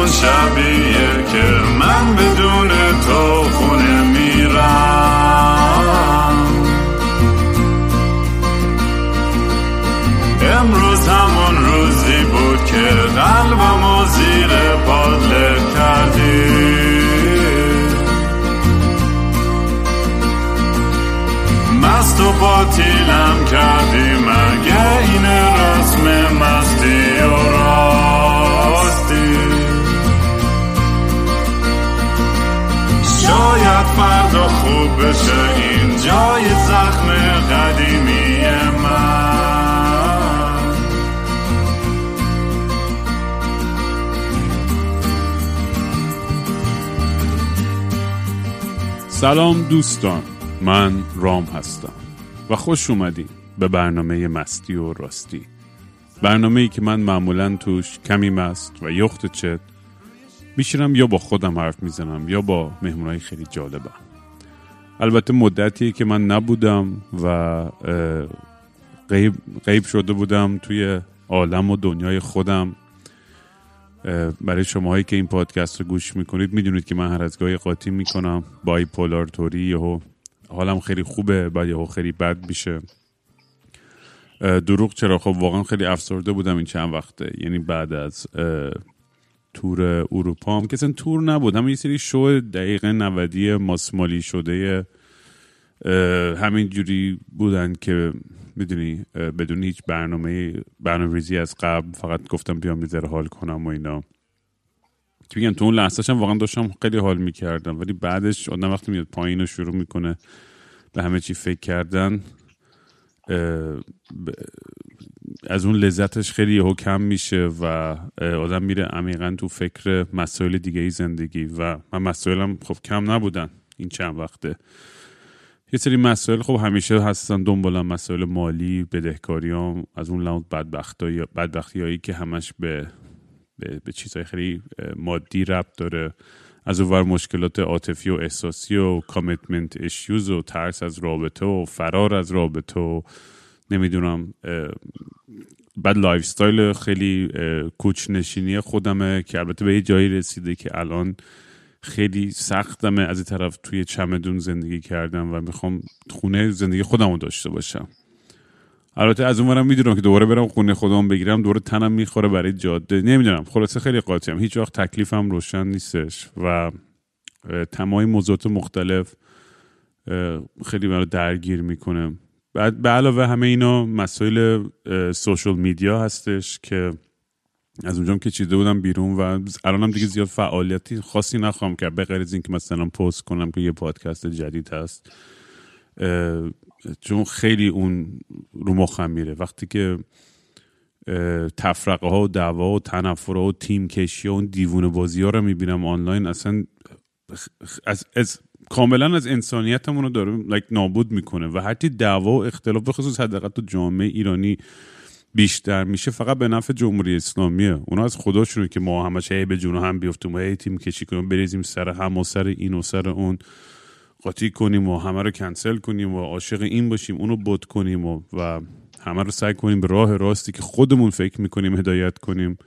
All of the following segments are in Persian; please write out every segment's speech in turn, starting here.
همون شبیه که من بدون تو خونه میرم. امروز همون روزی بود که قلبمو زیر پادله کردی. مست و باطیلم کردی. این جای زخم قدیمی سلام دوستان من رام هستم و خوش اومدین به برنامه مستی و راستی. برنامه ای که من معمولا توش کمی مست و یخت چت میشیرم یا با خودم حرف می‌زنم یا با مهمونهای خیلی جالبم. البته مدتیه که من نبودم و غیب, غیب شده بودم توی عالم و دنیای خودم. برای شماهایی که این پادکست رو گوش می‌کنید می‌دونید که من هر از گاهی قاطی می‌کنم. بای پولار توری یهو حالم خیلی خوبه بعد یهو خیلی بد میشه. دروغ چرا؟ خب واقعا خیلی افسرده بودم این چند وقته. یعنی بعد از تور اروپا هم. که اصلا تور نبود. همین یه سری شو دقیقه نودی ماسمالی شده همین جوری بودن که می‌دونی بدون هیچ برنامه برنامه ریزی از قبل. فقط گفتم بیام یه حال کنم و اینا. که میگم تو اون لحظهش هم واقعا داشتم خیلی حال می‌کردم. ولی بعدش آدم وقتی میاد پایین رو شروع می‌کنه به همه چی فکر کردن از اون لذتش خیلی یهو کم میشه و آدم میره عمیقا تو فکر مسائل دیگه ای زندگی و من مسائلم خب کم نبودن این چند وقته. یه سری مسائل خب همیشه هستن دنبالم مسائل مالی بدهکاریام از اون لحاظ بدبختی بدبختی هایی که همش به به, به چیزهای خیلی مادی ربط داره. از اونور مشکلات عاطفی و احساسی و کامیتمنت ایشیوز و ترس از رابطه و فرار از رابطه و نمی‌دونم بعد lifestyle خیلی کوچ نشینی خودمه که البته به یه جایی رسیده که الان خیلی سختمه از این طرف توی چمدون زندگی کردم و می‌خوام خونه زندگی خودم رو داشته باشم. البته از اونورم می‌دونم که دوباره برم خونه خودم بگیرم دوباره تنم می‌خوره برای جاده نمی‌دونم. خلاصه خیلی قاطیم. هیچ وقت تکلیفم روشن نیستش و تمام موضوعات مختلف خیلی منو درگیر می‌کنه. بعد به علاوه همه اینا مسائل سوشال میدیا هستش که از اونجام که چیده بودم بیرون و الانم دیگه زیاد فعالیتی خاصی نخواهم کرد. به غیر از اینکه مثلا پست کنم که یه پادکست جدید هست. چون خیلی اون رو مخم میره. وقتی که تفرقه ها و دعوا و تنفر و تیم کشی و اون دیوونه بازی ها رو می‌بینم آنلاین اصلا از, از کاملا از انسانیتمون رو داره like, نابود می‌کنه و هرچی دعوا و اختلاف به خصوص حداقل تو جامعه ایرانی بیشتر میشه فقط به نفع جمهوری اسلامیه. اونا از خداشونه که ما همش هی به جون هم بیفتیم و هی تیم کشی کنیم بریزیم سر هم و سر این و سر اون قاطی کنیم و همه رو کنسل کنیم و عاشق این باشیم اونو بد کنیم و, و همه رو سعی کنیم به راه راستی که خودمون فکر می‌کنیم هدایت کنیم.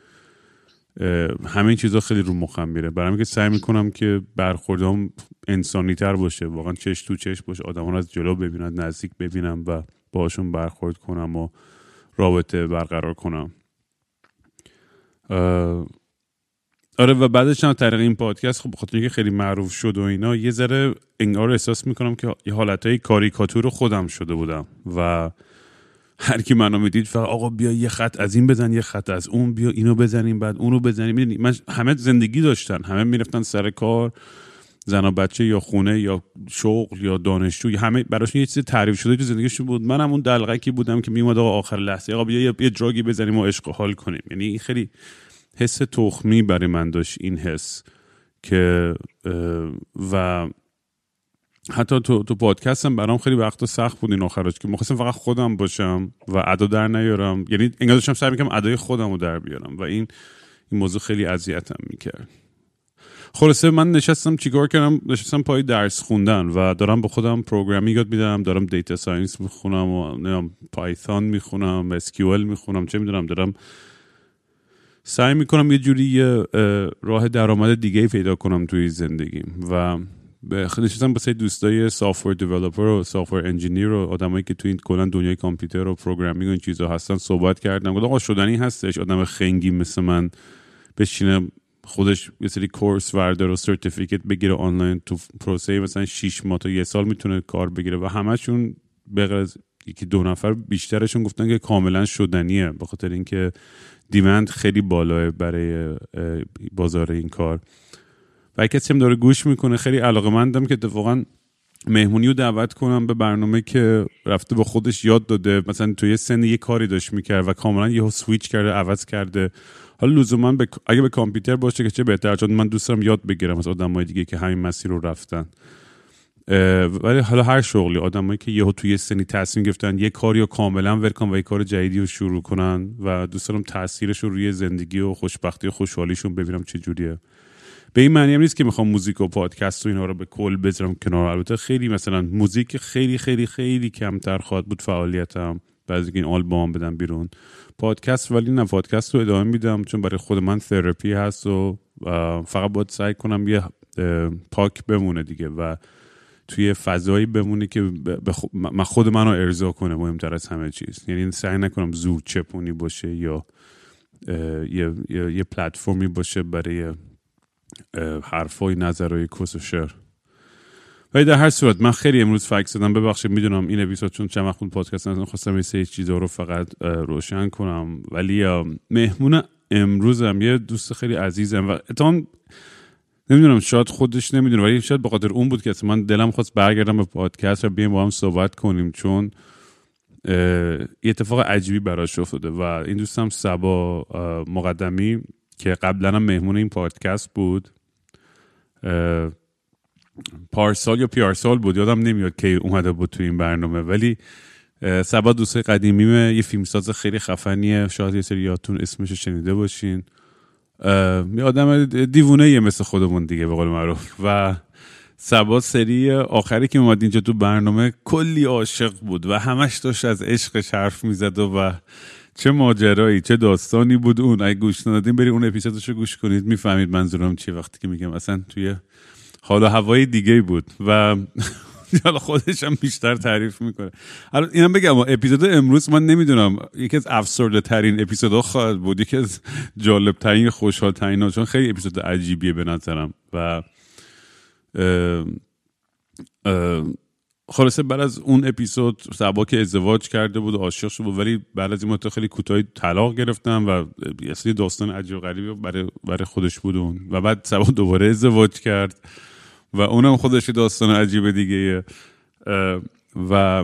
همه این چیزا خیلی رو مخم میره. برای همین که سعی می‌کنم که برخوردام انسانی تر باشه. واقعا چش تو چش باشه. آدم رو از جلو ببینم نزدیک ببینم و باشون برخورد کنم و رابطه برقرار کنم. آره و بعدش هم طریق این پادکست خب بخاطر اینکه خیلی معروف شد و اینا یه ذره انگار احساس می‌کنم که یه حالتهای کاریکاتور خودم شده بودم و هر کی منو می‌دید فقط آقا بیا یه خط از این بزن یه خط از اون بیا اینو بزنیم بعد اونو بزنیم. می‌دونی؟ من همه زندگی داشتن. همه می‌رفتن سر کار زن و بچه یا خونه یا شغل یا دانشجو همه براشون یه چیز تعریف شده تو زندگیشون بود. منم اون دلغکی بودم که میومد آقا آخر لحظه آقا بیا یه, دراگی بزنیم و عشق حال کنیم. یعنی این خیلی حس تخمی برای من داشت این حس که و حتی تو تو پادکستم برام خیلی وقتا سخت بود این آخرش که مخواستم فقط خودم باشم و ادا در نیارم. یعنی انگار داشتم سعی می‌کنم ادای خودم رو در بیارم و این این موضوع خیلی اذیتم می‌کرد. خلاصه من نشستم چیکار کردم؟ نشستم پای درس خوندن و دارم به خودم programming یاد میدم دارم data science می‌خونم و نمی‌دونم Python می‌خونم SQL می‌خونم چه می‌دونم دارم سعی می‌کنم یه جوری راه درآمد دیگه پیدا کنم توی زندگیم و نشستم با سه دوستای software developer و software engineer و آدمایی که توی این کلا دنیای کامپیوتر و programming و این چیزا هستن صحبت کردم گفتم آقا شدنی هستش. آدم خنگی مثل من. بشینه خودش یه سری course برداره و certificate بگیره آنلاین تو پروسه مثلا 6 ماه تا یه سال می‌تونه کار بگیره. و همشون به از یکی دو نفر بیشترشون گفتن که کاملا شدنیه. به خاطر اینکه demand خیلی بالاست برای بازار این کار. و کسی هم داره گوش می‌کنه خیلی علاقه مندم که اتفاقا مهمونی رو دعوت کنم به برنامه که رفته با خودش یاد داده. مثلا توی سن یه کاری داشت می‌کرد و کاملا یهو سویچ کرده عوض کرده. حالا لزوما به... اگه به کامپیوتر باشه که چه بهتر چون من دوست دارم یاد بگیرم از آدمای دیگه که همین مسیر رو رفتن. ولی حالا هر شغلی آدمایی که یهو توی سنی تصمیم گرفتن یه کاری رو کاملا ول و یه کار جدیدی رو شروع کنن و دوست دارم تاثیرش رو روی زندگی و خوشبختی و خوشحالیشون ببینم چه جوریه به این معنی هم نیست که می‌خوام موزیک و پادکست و اینا رو به کل بذارم کنار البته خیلی مثلا موزیک خیلی خیلی خیلی کمتر خواهد بود فعالیتم. بعضی این آلبوم بدم بیرون. پادکست ولی نه پادکست رو ادامه میدم چون برای خود من تراپی هست و فقط باید سعی کنم یه پاک بمونه دیگه و توی فضایی بمونه که من خود منو ارضا کنه مهمتر از همه چیز. یعنی سعی نکنم زور چپونی باشه یا یه, یه پلتفرمی باشه برای حرفای نظرهای کس و شر ولی در هر صورت من خیلی امروز فکر زدم ببخشید می‌دونم این اپیزود چون چند وقت پادکست نزدم خواستم یه سری چیزا رو فقط روشن کنم. ولی مهمون امروزم یه دوست خیلی عزیزم و اتمام نمی‌دونم شاید خودش نمی‌دونه ولی شاید به خاطر اون بود که من دلم خواست برگردم به پادکست و بیایم با هم صحبت کنیم چون یه اتفاق عجیبی براش افتاده و این دوستم سبا مقدمی که قبلا هم مهمون این پادکست بود. پارسال یا پیارسال بود یادم نمیاد که اومده بود تو این برنامه. ولی سبا دوست قدیمیمه یه فیلمساز خیلی خفنیه. شاید یه سری یادتون اسمش شنیده باشین. یه آدم دیوونه یه مثل خودمون دیگه به قول معروف. و سبا سری آخری که اومد اینجا تو برنامه کلی عاشق بود و همش داشت از عشقش حرف می‌زد و, و چه ماجرایی چه داستانی بود اون؟ اگه گوش ندادین بری اون اپیزودش رو گوش کنید می‌فهمید منظورم چیه وقتی که میگم. اصلا توی حال و هوای دیگه بود و حالا خودش هم بیشتر تعریف می‌کنه. الان اینم بگم اپیزود امروز من نمی‌دونم یکی از افسرده ترین اپیزودها خواهد بود یکی از جالب ترین خوشحال ترین چون خیلی اپیزود عجیبیه به نظرم. و خلاصه بعد از اون اپیزود سبا که ازدواج کرده بود و عاشق شد بود ولی بعد از این مدت خیلی کوتاهی طلاق گرفتم و اصلی داستان عجیب غریبی برای برای خودش بود اون. و بعد سبا دوباره ازدواج کرد و اونم خودش داستان عجیب دیگه و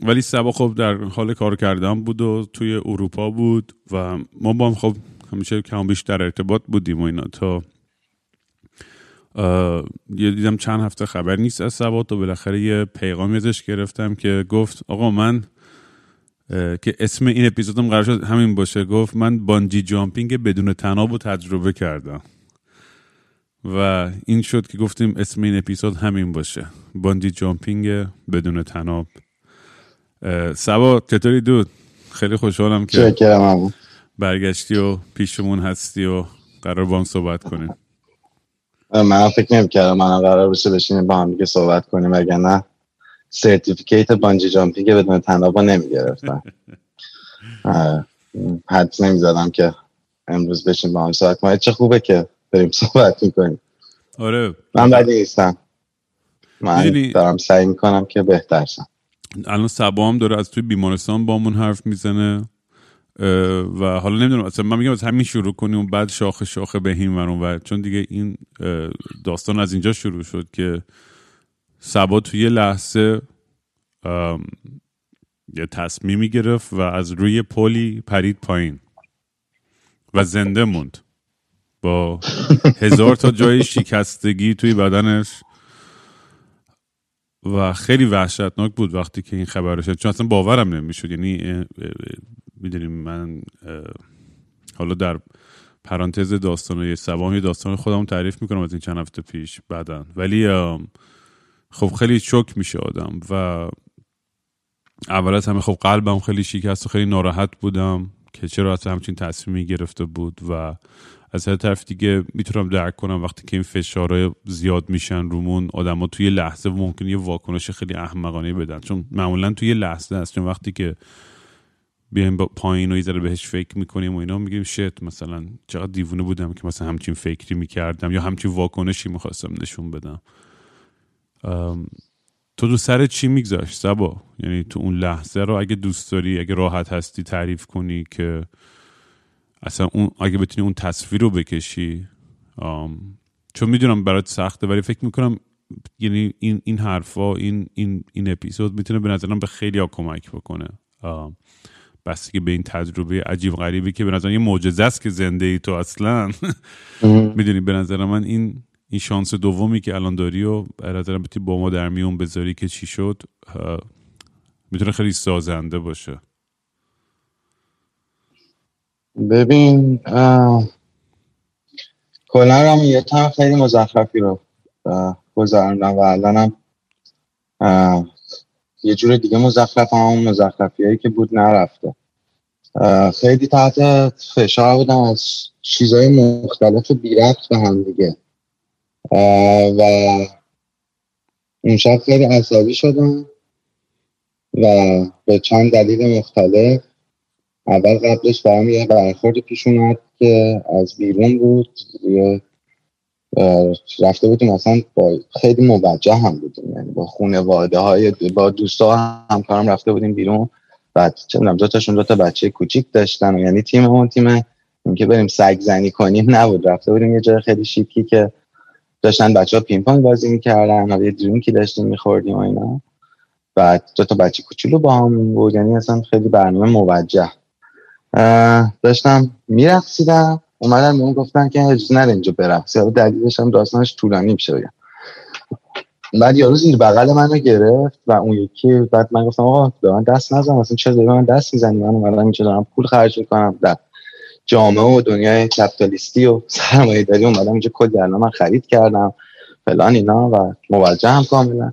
ولی سبا خب در حال کار کردن بود و توی اروپا بود و ما با هم خب همیشه کم بیش در ارتباط بودیم و اینا تا یه دیدم چند هفته خبر نیست از سبات و بالاخره یه پیغامی ازش گرفتم که گفت آقا من که اسم این اپیزودم قرار شد همین باشه گفت من بانجی جامپینگ بدون تناب و تجربه کردم. و این شد که گفتیم اسم این اپیزود همین باشه. bungee jumping بدون طناب. صبا چطوری dude؟ خیلی خوشحالم که برگشتی و پیشمون هستی و قراره با هم صحبت کنیم. من فکر نمی کردم من قرار بشه بشینیم با هم دیگه صحبت کنیم اگر نه certificate bungee jumping بدون طنابا نمی گرفتم حد نمی زدم که امروز بشین با هم صحبت کنیم. چه خوبه که بریم صحبت می‌کنیم. آره. من بدی نیستم. من دارم سعی می‌کنم که بهتر شم. الان سبا هم داره از توی بیمارستان بامون حرف می‌زنه. و حالا نمی‌دونم اصلا من میگم از همین شروع کنیم بعد شاخه شاخه بهیم و چون دیگه این داستان از اینجا شروع شد که سبا توی لحظه یه تصمیمی گرفت و از روی پلی پرید پایین و زنده موند. با هزار تا جای شکستگی توی بدنش و خیلی وحشتناک بود وقتی که این خبر شد. چون اصلا باورم نمی‌شد. یعنی می‌دونیم من حالا در پرانتز داستان سوام داستان خودم تعریف می‌کنم از این چند هفته پیش بعدا. ولی خب خیلی شک میشه آدم و اول از همه خب قلبم خیلی شکست و خیلی ناراحت بودم که چرا اصلا همچین تصمیمی گرفته بود و از هر طرف دیگه می‌تونم درک کنم وقتی که این فشارهای زیاد میشن رومون آدما توی لحظه ممکن یه واکنش خیلی احمقانه بدن. چون معمولا توی لحظه است چون وقتی که بیایم با پایین و یه بهش فکر می‌کنیم و اینا میگیم شت مثلا چقدر دیوونه بودم که مثلا همچین فکری می‌کردم یا همچین واکنشی می‌خواستم نشون بدم. تو دو سر چی میگذاشت سبا یعنی تو اون لحظه رو اگه دوست داری اگه راحت هستی تعریف کنی که اصلا اون اگه بتونی اون تصویر رو بکشی چون می‌دونم برات سخته ولی فکر می‌کنم یعنی این این حرفا این این این اپیزود می‌تونه به نظرم به خیلی ها کمک بکنه. که به این تجربه عجیب غریبی که به نظر یه معجزه است که زنده ای تو اصلا. می‌دونی به نظر من این این شانس دومی که الان داری و به بتی با ما در میون بذاری که چی شد می‌تونه خیلی سازنده باشه. ببین کلا هم یه تن خیلی مزخرفی رو گذارندم و الانم یه جور دیگه مزخرف هم مزخرفی هایی که بود نرفته. خیلی تحت فشار بودم از چیزهای مختلف بیرفت به هم دیگه. و اون شب خیلی عصبی شدم و به چند دلیل مختلف. اول قبلش برام یه برخورد پیش اومد که از بیرون بود یه رفته بودیم مثلا با خیلی موجه هم بودیم. یعنی با خانواده های با دوستا همکارم رفته بودیم بیرون. بعد چه می‌دونم دو تاشون دو تا بچه کوچیک داشتن و یعنی تیم اون تیم اینکه بریم سگ زنی کنیم نبود. رفته بودیم یه جای خیلی شیکی که داشتن بچه ها پینگ پونگ بازی می‌کردن حالا یه درینکی داشتیم میخوردیم و اینا. بعد دو تا بچه کوچولو با هم بود. یعنی اصلا خیلی برنامه موجه. داشتم میرقصیدم. اومدن به اون گفتن که اجازه نره اینجا برقصی حالا دلیلش هم داستانش طولانی میشه بگم. بعد یارو زیر بغل منو گرفت و اون یکی بعد من گفتم آقا به من دست نزن اصلا چرا به من دست می‌زنی؟ من اومدم اینجا دارم پول خرج می‌کنم. در جامعه و دنیای کپیتالیستی و سرمایه داری اومدم اینجا کلی الان من خرید کردم فلان اینا و موجه هم کاملا.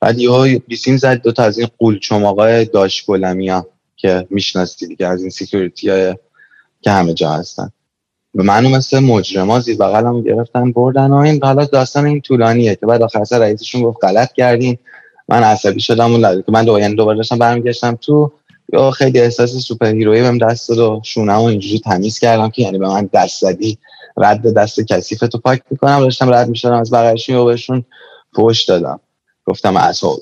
بعد یه بیسیم زد دو تا از این قول چماقای داش که میشناستی دیگه از این سیکیوریتی که همه جا هستن. به منو مثل مجرما زیر بغلم گرفتن بردن و این حالا داستان این طولانیه که بعد آخر سر رئیسشون گفت غلط کردین. من عصبی شدم و که من دوباره دوباره داشتم برمیگشتم تو. یا خیلی احساس سوپر هیرویی بهم دست داد و شونم و اینجوری تمیز کردم که یعنی به من دست زدی. رد دست کثیف تو پاک می‌کنم. داشتم رد می‌شدم از بغلشون و بهشون فوش دادم. گفتم اسول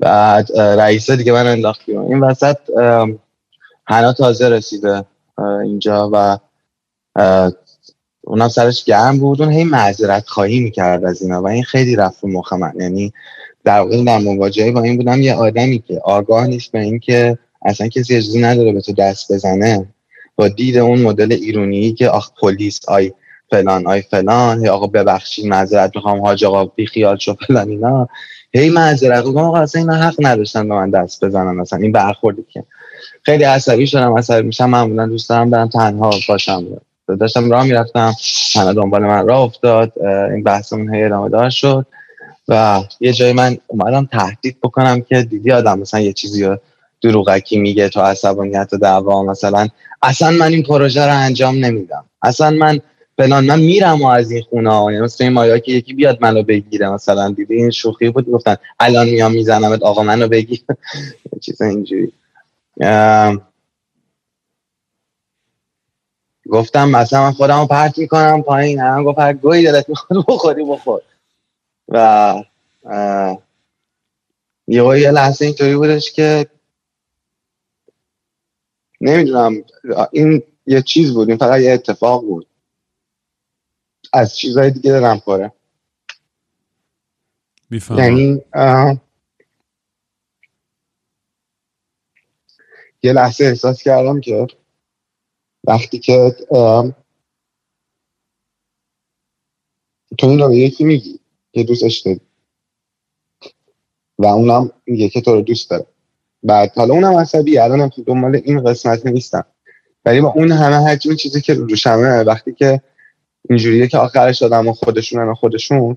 بعد رئیس دیگه من انداخت این وسط حنا تازه رسیده اینجا و اونم سرش گرم بود. اون هی معذرت خواهی می‌کرد از اینا و این خیلی رفت رو مخ من یعنی در واقع در مواجهه با این بودم یه آدمی که آگاه نیست به اینکه اصلا کسی اجازه نداره به تو دست بزنه. با دید اون مدل ایرونی که آخ پلیس آی فلان آی فلان هی آقا ببخشید معذرت می‌خوام حاج آقا بی خیال شو فلان اینا. هی معذرت می‌خوام آقا اصلا اینا حق نداشتن به من دست بزنن. مثلا این برخوردی که. خیلی عصبی شدم عصبی میشم معمولا دوست دارم برم تنها باشم. داشتم راه می‌رفتم تنها دنبال من راه افتاد این بحثمون هی ادامه دار شد و یه جایی من اومدم تهدید بکنم که دیدی آدم مثلا یه چیزی رو دروغکی میگه تو عصبانیت و دعوا مثلا اصلا من این پروژه رو انجام نمیدم. اصلا من فلان من میرم و از این خونه ها یعنی مثل این مایا که یکی بیاد منو بگیره مثلا دیدی این شوخی بود گفتن الان میام میزنمت آقا منو بگیر. چیز اینجوری. گفتم مثلا من خودم رو پرت می‌کنم پایین. هم گفت هر گوی دلت می‌خواد بخوری بخور. و یه یه لحظه اینطوری بودش که نمی‌دونم این یه چیز بود این فقط یه اتفاق بود. از چیزهای دیگه دارم پاره یعنی یه لحظه احساس کردم که وقتی که تو این رو یکی میگی که دوستش داری. و اونم میگه که تو رو دوست داره بعد حالا اونم عصبی الانم تو دنبال این قسمت نیستم. ولی با اون همه حجم چیزی که روشمه وقتی که اینجوریه که آخرش آدم خودشون و خودشون و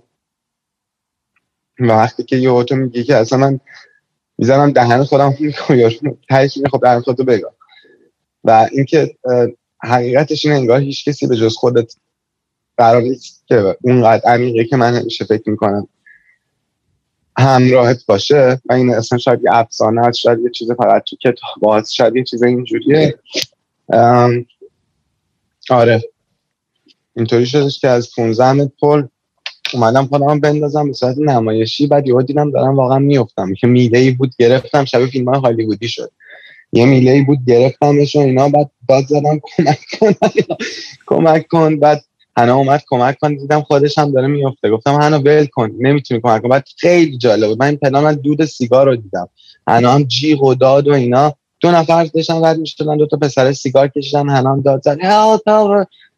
وقتی که یه تو میگی که اصلا من می‌زنم دهن خودم می‌کنم یا تهش خب دهن خودتو بگم و اینکه حقیقتش این انگار هیچ کسی به جز خودت قرار نیست که اونقدر عمیقه که من همیشه فکر می‌کنم همراهت باشه و این اصلا شاید یه افسانه شاید یه چیز فقط تو کتاب شاید یه چیز اینجوریه. آره. اینطوری شدش که از 15 متر پل اومدم خودم بندازم به صورت نمایشی بعد یهو دیدم دارم واقعا میفتم که میله ای بود گرفتم شبیه فیلم های هالیوودی شد. یه میله بود گرفتمش و اینا بعد داد زدم کمک کن. کمک کن. بعد هنا اومد کمک کن. دیدم خودش هم داره میفته گفتم هنا ول کن. نمی‌تونی کمک کن. بعد خیلی جالب بود. من پلان دود سیگار رو دیدم. هنا هم جیغ و داد و اینا. دو نفر داشتن رد می‌شدن. دو تا پسر سیگار کشیدن. هنا هم داد زد.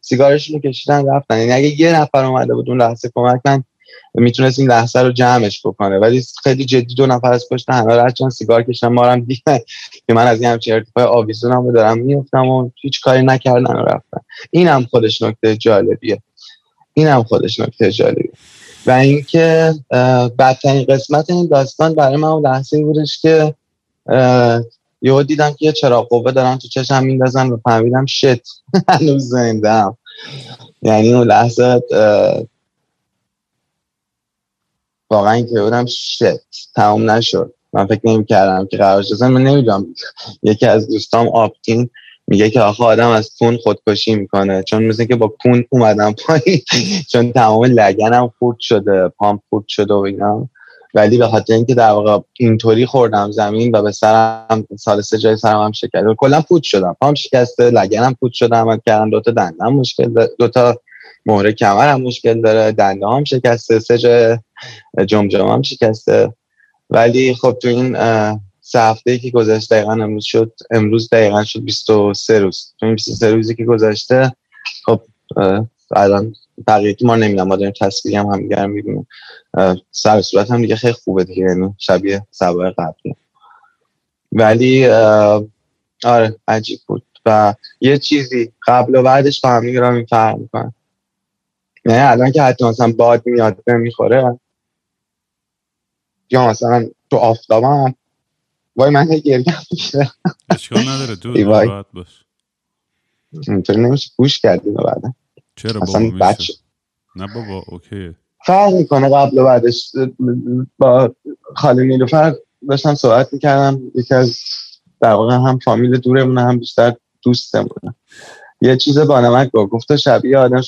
سیگارشون رو کشیدن رفتن. یعنی اگه یه نفر اومده بود اون لحظه کمک من می‌تونست این لحظه رو جمعش بکنه. ولی خیلی جدی دو نفر از پشت همه رد سیگار کشیدن ما هم دیدن. که من از این همچین ارتفاع آویزونم رو دارم میفتم و هیچ کاری نکردن و رفتن. این هم خودش نکته جالبیه. این هم خودش نکته جالبیه. و اینکه بدترین قسمت این داستان برای من اون لحظه بودش که یهو دیدم که یه چراغ قوه دارن تو چشم میندازن و فهمیدم شت هنوز زنده یعنی اون لحظه واقعا اینکه بودم شت تمام نشد. من فکر نمی کردم که قرار شد. من نمی‌دونم. یکی از دوستام آپتین میگه که آخه آدم از کون خودکشی می‌کنه. چون مثل که با کون اومدم پایین. چون تمام لگنم خورد شده پام خورد شده و اینا. ولی به خاطر اینکه در واقع اینطوری خوردم زمین و به سرم سال سه جای سرم هم کلا پوچ شدم. پام شکسته لگنم پوچ شده عمل کردم. دو تا دندم مشکل دو تا مهره کمر هم مشکل داره دنده هم شکسته جای جمجمه هم شکسته. ولی خب تو این سه هفته که گذشته دقیقا امروز شد امروز دقیقا شد 23 روز. تو این 23 روزی که گذشته خب الان بقیه ما نمی‌دونم ما داریم تصویری هم همدیگه می‌بینیم. سر صورت هم دیگه خیلی خوبه دیگه یعنی شبیه سبای قبلی ولی آره عجیب بود. و یه چیزی قبل و بعدش با هم را این فرق می‌کنن یعنی الان که حتی مثلا باد میاد به می‌خوره. یا مثلا تو آفتابم وای من گرگم میشه اشکال نداره تو راحت باش. اینطوری نمیشه گوش کردیم بعدا چرا بابا بچه نه بابا اوکی. فرق می‌کنه قبل و بعدش. با خالی نیلوفر داشتم صحبت می‌کردم یکی از در واقع هم فامیل دورمونه هم بیشتر دوستمونه. یه چیز با نمک با گفته شبیه آدم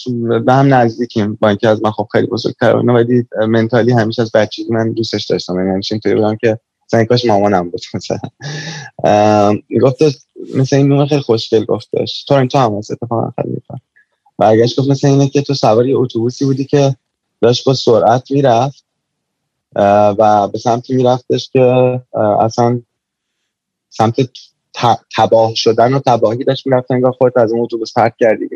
به هم نزدیکیم. با اینکه از من خب خیلی بزرگتر ولی منتالی همیشه از بچگی من دوستش داشتم. یعنی همیشه اینطوری بودم که مثلا کاش مامانم بود مثلا. گفت مثل این خیلی خوشگل گفتش. تو تو هم هست اتفاقا خیلی برگشت گفت مثل اینه که تو سوار یه اتوبوسی بودی که داشت با سرعت می‌رفت و به سمتی میرفتش که اصلا سمت تباه شدن و تباهی داشت می‌رفت انگار خودت از اون اتوبوس پرت کردی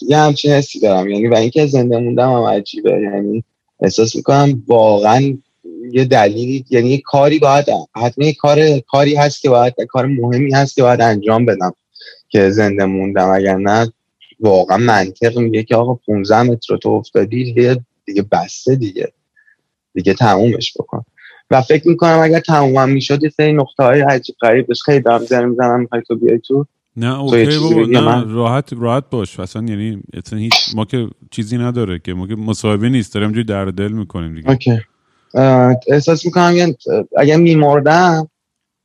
یه همچین حسی دارم. یعنی و اینکه زنده موندم هم عجیبه. یعنی احساس می‌کنم واقعا یه دلیلی یعنی یه کاری باید حتما کار کاری هست که باید کار مهمی هست که باید انجام بدم که زنده موندم. اگر نه واقعا منطق میگه که آقا 15 متر تو افتادی دیگه بسته دیگه. دیگه تمومش بکن. و فکر می‌کنم اگر تموم می‌شد یه سری نقطه های عجیب غریب بهش خیلی دارم زر می‌زنم می‌خوای تو بیای تو. نه okay بابا نه من... راحت راحت باش. اصلا یعنی اصلا هیچ ما که چیزی نداره که ما که مصاحبه نیست داریم جوی درد دل می‌کنیم دیگه. okay. احساس می‌کنم اگر میمردم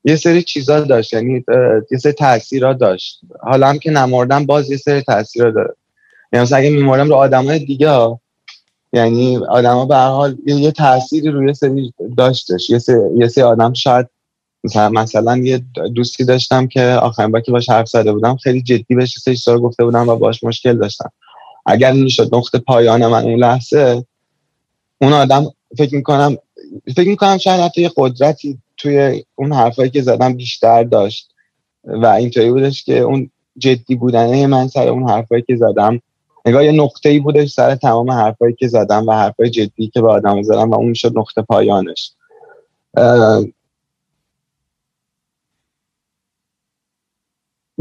یه سری چیزا داشت یعنی یه سری تاثیرات داشت. حالا هم که نمردم باز یه سری تاثیر داره. یعنی مثلا اگه میمردم رو آدمای دیگه یعنی آدما به هر حال یه تأثیری روی سری داشتش. یه سری, یه سری آدم شاید مثلا مثلا یه دوستی داشتم که آخرین با که باش حرف زده بودم خیلی جدی بهش سری چیزا گفته بودم و باش مشکل داشتم. اگر می‌شد نقطه پایان من اون لحظه اون آدم فکر می‌کنم فکر می‌کنم شاید حتی یه قدرتی توی اون حرفایی که زدم بیشتر داشت. و اینطوری بودش که اون جدی بودنه من سر اون حرفایی که زدم نگاه یه نقطه ای بودش سر تمام حرفایی که زدم و حرفای جدی که به آدم زدم و اون شد نقطه پایانش.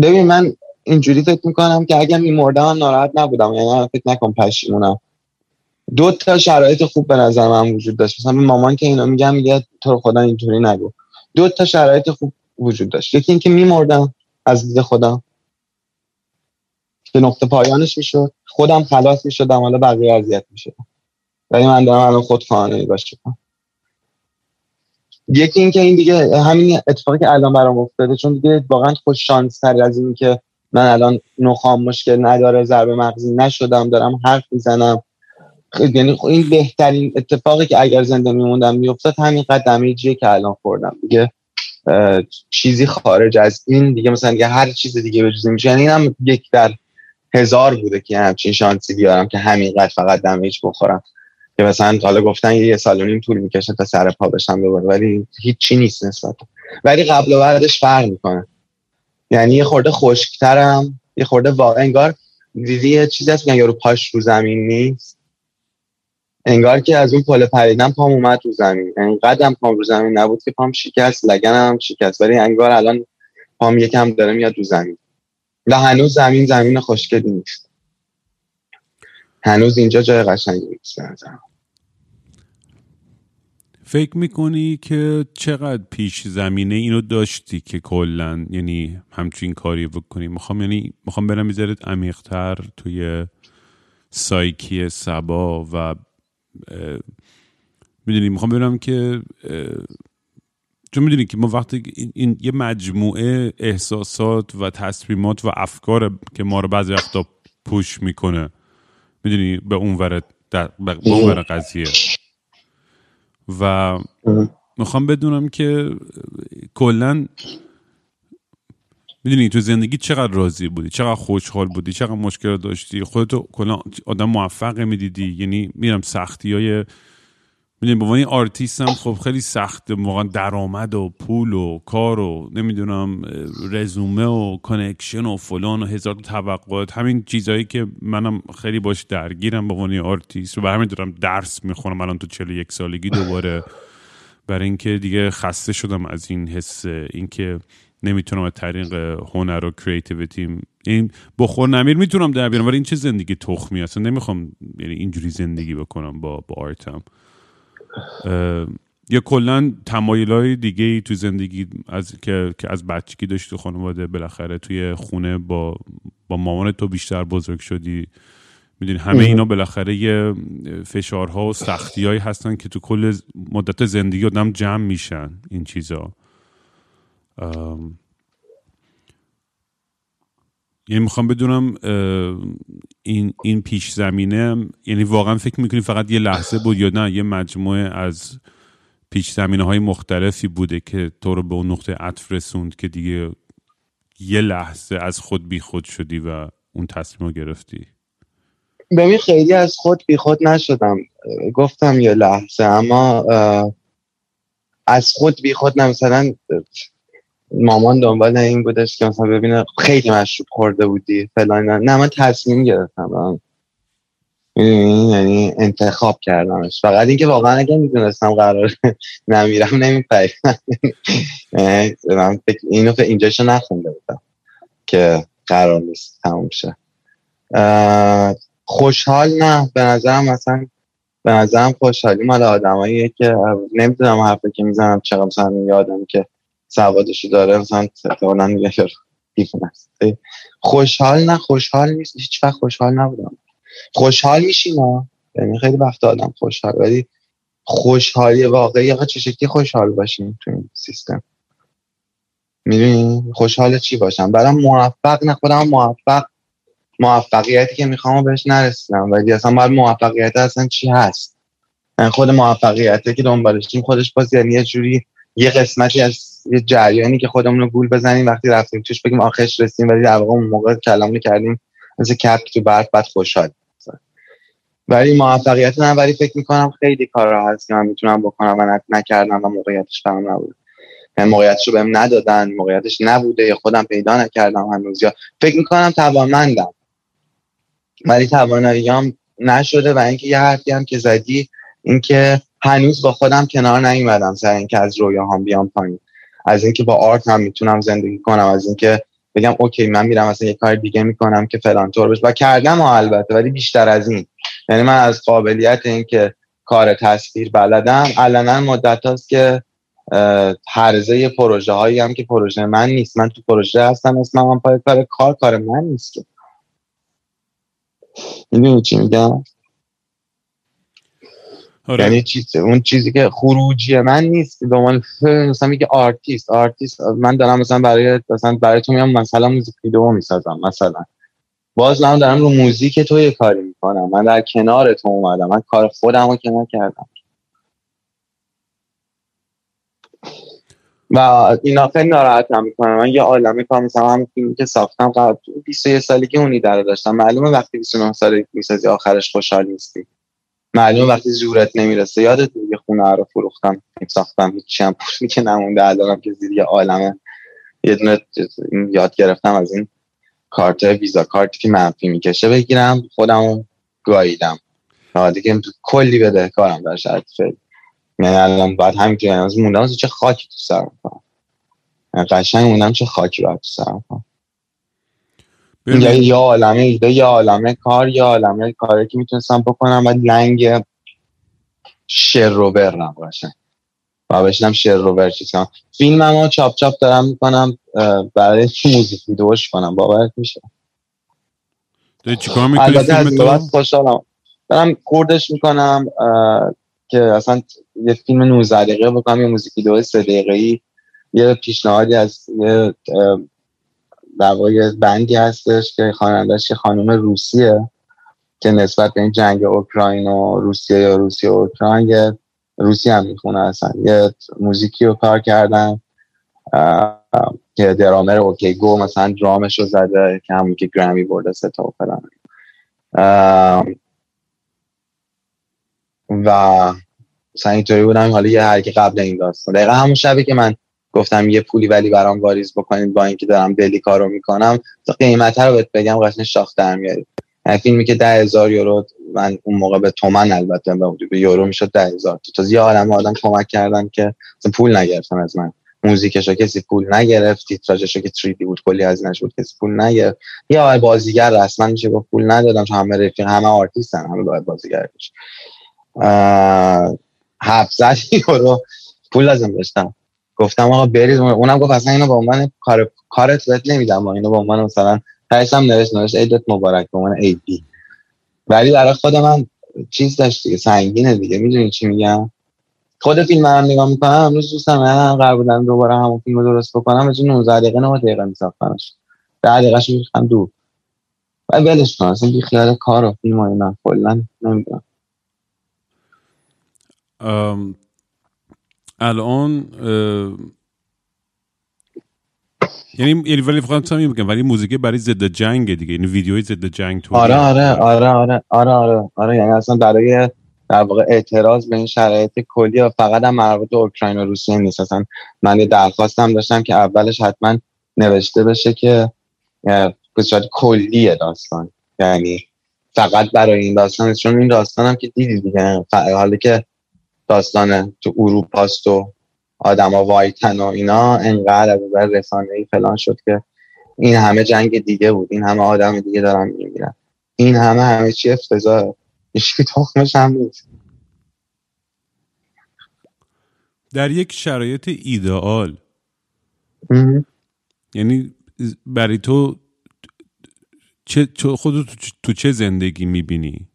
ببین من اینجوری فکر می‌کنم که اگر میمردم ناراحت نبودم. یعنی فکر نکن پشیمونم. دو تا شرایط خوب به نظر من وجود داشت. مثلا مامان که اینو میگم میگه تو خدا اینطوری نگو. دو تا شرایط خوب وجود داشت. یکی اینکه میمردم از دید خودم. که نقطه پایانش می‌شد. خودم خلاص می‌شدم حالا بقیه اذیت می‌شدم ولی من دارم الان خود خانه باشه یکی اینکه این دیگه همین اتفاقی که الان برام افتاده چون دیگه واقعا خوش شانس تر از این که من الان نخام مشکل نداره ضربه مغزی نشدم دارم حرف می‌زنم. یعنی خب این بهترین اتفاقی که اگر زنده میموندم میافتاد همین قدمیجیه که الان خوردم. دیگه چیزی خارج از این دیگه مثلا دیگه هر چیز دیگه به جز یعنی اینم یک در هزار بوده که همچین شانسی بیارم که همینقدر فقط دمیج بخورم. که مثلا حالا گفتن یه سال و نیم طول می‌کشه تا سر پا بشم دوباره ولی هیچی نیست نسبت ولی قبل و بعدش فرق می‌کنه. یعنی یه خورده خشکترم یه خورده واقع انگار دیدی یه چیزی هست یارو پاش رو زمین نیست؟ انگار که از اون پل پریدن پام اومد رو زمین. یعنی قدم پام رو زمین نبود که پام شکست لگنم شکست ولی انگار الان پام یکم داره میاد رو زمین. و هنوز زمین زمین خوشگلی نیست. هنوز اینجا جای قشنگی نیست فکر می‌کنی که چقدر پیش زمینه اینو داشتی که کلا یعنی همچین کاری بکنی؟ می‌خوام یعنی می‌خوام برم میذارت عمیقتر توی سایکی سبا و می‌دونی می‌خوام ببینم که چون می‌دونی که ما وقتی این, یه مجموعه احساسات و تصمیمات و افکار که ما رو بعضی وقتا پوش می‌کنه می‌دونی به اون ور به اون ور قضیه. و می‌خوام بدونم که کلا می‌دونی تو زندگی چقدر راضی بودی؟ چقدر خوشحال بودی؟ چقدر مشکل داشتی؟ خودتو کلا آدم موفق می‌دیدی؟ یعنی میرم سختی های می‌دونی به عنوان آرتیست هم خب خیلی سخت واقعا درآمد و پول و کار و نمی‌دونم رزومه و connection و فلان و هزار توقعات همین چیزهایی که منم خیلی باش درگیرم به عنوان آرتیست. و به همین دارم درس می‌خونم الان تو 41 سالگی دوباره. برای اینکه دیگه خسته شدم از این حس اینکه نمی‌تونم از طریق هنر و کریتیویتی این بخور نمیر می‌تونم در بیارم ولی این چه زندگی تخمی اصلا نمی‌خوام یعنی اینجوری زندگی بکنم با با آرتم. یا کلا تمایل های دیگه ای تو زندگی از که, که از بچگی داشتی تو خانواده بالاخره توی خونه با با مامان تو بیشتر بزرگ شدی. می‌دونی همه اینا بالاخره یه فشارها و سختی هایی هستن که تو کل مدت زندگی آدم جمع میشن این چیزا. یعنی می‌خوام بدونم این این پیش زمینه یعنی واقعا فکر می‌کنی فقط یه لحظه بود یا نه؟ یه مجموعه از پیش زمینه های مختلفی بوده که تو رو به اون نقطه عطف رسوند که دیگه یه لحظه از خود بی خود شدی و اون تصمیم رو گرفتی. ببین خیلی از خود بی خود نشدم. گفتم یه لحظه اما از خود بی خود مثلا مامان دنبال این بودش که مثلا ببینه خیلی مشروب خورده بودی فلان نه من تصمیم گرفتم. یعنی انتخاب کردمش. فقط اینکه واقعا اگه می‌دونستم قرار نمیرم نمیپریدم. من اینو که اینجاشو نخونده بودم که قرار نیست تموم شه. خوشحال نه. به نظرم مثلا به نظرم خوشحالی مال آدماییه که نمی‌دونم حرفی که می‌زنم چقدر مثلا یادم که سوادشو داره مثلا احتمالا میگه خوشحال نه خوشحال نیست. هیچ وقت خوشحال نبودم. خوشحال میشی نه؟ یعنی خیلی وقت آدم خوشحال ولی خوشحالی واقعی آقا چه شکلی خوشحال باشیم تو این سیستم؟ می‌دونی؟ خوشحال چی باشم؟ برام موفق نه خودم موفق. موفقیتی که می‌خوام بهش نرسیدم. ولی اصلا باید موفقیت اصلا چی هست؟ خود موفقیتی که دنبالشیم خودش باز یعنی یه جوری یه قسمتی از یه جریانی که خودمون رو گول بزنیم وقتی رفتیم توش بگیم آخرش رسیم ولی در واقع اون موقع کلام کردیم مثل کپ تو برف بعد خوشحال. ولی موفقیت نه ولی فکر می‌کنم خیلی کارا هست که من می‌تونم بکنم و نکردم و موقعیتش برام نبوده یعنی موقعیتش رو بهم ندادن موقعیتش نبوده یا خودم پیدا نکردم هنوز یا فکر می‌کنم توانمندم. ولی تواناییام نشده و اینکه یه حرفی هم که زدی اینکه هنوز با خودم کنار نیومدم سر اینکه از رویاهام بیام پایین. از اینکه با آرت هم می‌تونم زندگی کنم از اینکه بگم اوکی من میرم مثلا یه کار دیگه می‌کنم که فلان طور بشه. و کردم البته ولی بیشتر از این. یعنی من از قابلیت اینکه کار تصویر بلدم علنا مدت هاست که هرزه پروژه هایی هم که پروژه من نیست. من تو پروژه هستم اسمم هم پای کار کار کار من نیست که. می‌دونی چی میگم؟ آره. یعنی چیز اون چیزی که خروجی من نیست به عنوان مثلا میگه artist artist من دارم مثلا برای مثلا برای تو میام مثلا موزیک ویدیو می‌سازم مثلا. باز من دارم رو موزیک تو یه کاری می‌کنم. من در کنار تو اومدم. من کار خودم رو که نکردم و اینا خیلی ناراحتم می‌کنه من یه عالمه کار مثلا همون فیلمی که ساختم قبل 21 سالگی اونی در داشتم. معلومه وقتی 29 سالگی می‌سازی آخرش خوشحال نیستی. معلومه وقتی زورت نمی‌رسه. یادت یه خونه رو فروختم ساختم هیچی هم پولی که نمونده الانم که زیر یه عالمه. یه دونه یاد گرفتم از این کارت ویزا کارتی که منفی می‌کشه بگیرم خودم گاییدم. دیگه کلی بده کارم در شرط فعلی یعنی الان باید همینجوری از موندم چه خاکی تو سر کنم قشنگ موندم چه خاکی باید تو سر کنم یا یا عالمه ایده یا عالمه کار یا عالمه کاری که می‌تونستم بکنم و لنگ شر رو برم قشنگ. و بشنم شر رو بر چیز کنم فیلم هم چاپ چاپ دارم می‌کنم برای موزیک ویدوش کنم. باورت میشه. داری چیکار می‌کنی البته از بعد خوشحالم. دارم کوردش می‌کنم که اصلا یه فیلم 19 دقیقه بکنم یه موزیک ویدیو 3 دقیقه‌ای. یه پیشنهادی از یه یه بندی هستش که خواننده‌اش یه خانم روسیه که نسبت به این جنگ اوکراین و روسیه یا روسیه و اوکراین یه روسی هم می‌خونه اصلا. یه موزیکی رو کار کردن که درامر اوکی گو مثلا درامش رو زده که همون که گرمی برده سه تا و فلان اه، و مثلا اینطوری بودم. حالا یه هر که قبل این داستان. دقیقا همون شبی که من گفتم یه پولی ولی برام واریز بکنید با اینکه دارم دلی کارو می‌کنم تا قیمت رو بهت بگم قشنگ شاخ در میاری. یعنی فیلمی که ده هزار یورو من اون موقع به تومن البته به یورو می‌شد ده هزار. تا یه عالم آدم کمک کردن که پول نگرفتن از من. موزیکشو کسی پول نگرفت تیتراژشو که 3D بود کلی از بود کسی پول نگرفت. آقای بازیگر رسما میشه گفت پول ندادم تو همه رفیق همه آرتیستن همه باید بازیگر بشه 700 یورو پول لازم داشتم. گفتم آقا برید اونم گفت اصلا اینو به عنوان کار کارت بهت نمیدم و اینو به عنوان مثلا تهش هم نوشت نوشت عیدت مبارک به عنوان عیدی. ولی برای خود من چیز داشت دیگه سنگینه دیگه. می‌دونی چی میگم؟ خود فیلم هم نگاه می‌کنم امروز دوستم من قرار بودم دوباره همون فیلم رو درست بکنم از 19 دقیقه 9 دقیقه میساختمش 10 دقیقه شو می‌خوام دور. و ولش کن اصلا بی خیال کار و فیلم و اینا کلا نمی‌دونم. الان یعنی یعنی ولی فقط همین میگم ولی موزیک برای ضد جنگ دیگه یعنی ویدیوی ضد جنگ تو آره آره آره آره آره آره آره یعنی اصلا برای در واقع اعتراض به این شرایط کلی و فقط هم مربوط به اوکراین و روسیه نیست. اصلا من یه درخواستم داشتم که اولش حتما نوشته بشه که صورت کلیه داستان. یعنی فقط برای این داستان. چون این داستان هم که دیدی دیگه حالا که داستان تو اروپاست و آدما وایتن و اینا انقدر از نظر رسانه ای فلان شد که این همه جنگ دیگه بود این همه آدم دیگه دارن میمیرن. این همه همه چی افتضاحه هیچکی تخمش هم نیست. در یک شرایط ایدئال. یعنی برای تو چه تو خودت تو چه زندگی می‌بینی؟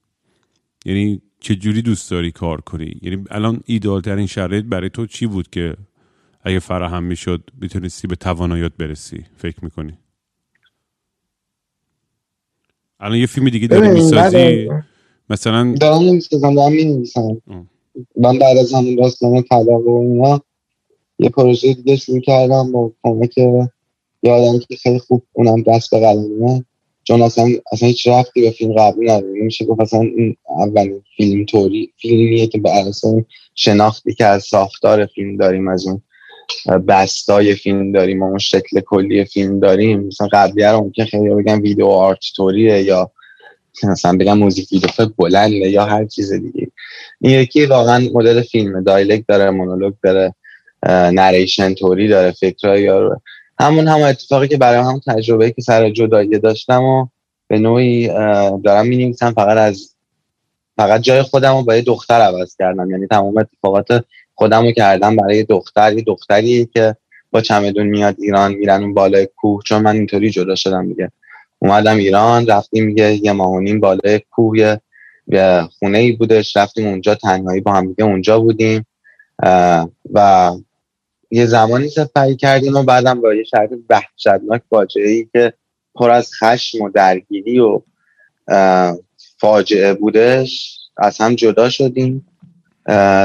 یعنی چه جوری دوست داری کار کنی؟ یعنی الان ایدئال ترین شرایط برای تو چی بود که اگه فراهم می‌شد می‌تونستی به تواناییات برسی؟ فکر می‌کنی؟ الان یه فیلم دیگه داری می‌سازی؟ بعد- مثلا دارم نمی‌سازم دارم می‌نویسم. من بعد از همون داستان طلاق و اینا یه پروژه دیگه شروع کردم با کمک یه آدمی که خیلی خوب اونم دست به قلمه. چون اصلا اصلا هیچ رفتی به فیلم قبلی نداره. میشه گفت اصلا این اولین فیلم توری فیلمیه که به اون شناختی که از ساختار فیلم داریم از اون بستای فیلم داریم و اون شکل کلی فیلم داریم. مثلا قبلی رو که خیلی بگن ویدیو آرت توریه یا مثلا بگم موزیک ویدیو بلنده یا هر چیز دیگه. این یکی واقعا مدل فیلم دایلکت داره مونولوگ داره نریشن توری داره فکرهای یارو همون هم اتفاقی که برای هم تجربه که سر جدایی داشتم و به نوعی دارم می فقط از فقط جای خودم رو با یه دختر عوض کردم. یعنی تمام اتفاقات خودمو کردم برای دختر. یه دختری که با چمدون میاد ایران میرن اون بالای کوه. چون من اینطوری جدا شدم دیگه. اومدم ایران رفتیم میگه یه ماه بالای کوه. یه خونه ای بودش. رفتیم اونجا تنهایی با هم دیگه اونجا بودیم. و یه زمانی سفری کردیم و بعدم با یه شرط وحشتناک فاجعه ای که پر از خشم و درگیری و فاجعه بودش از هم جدا شدیم.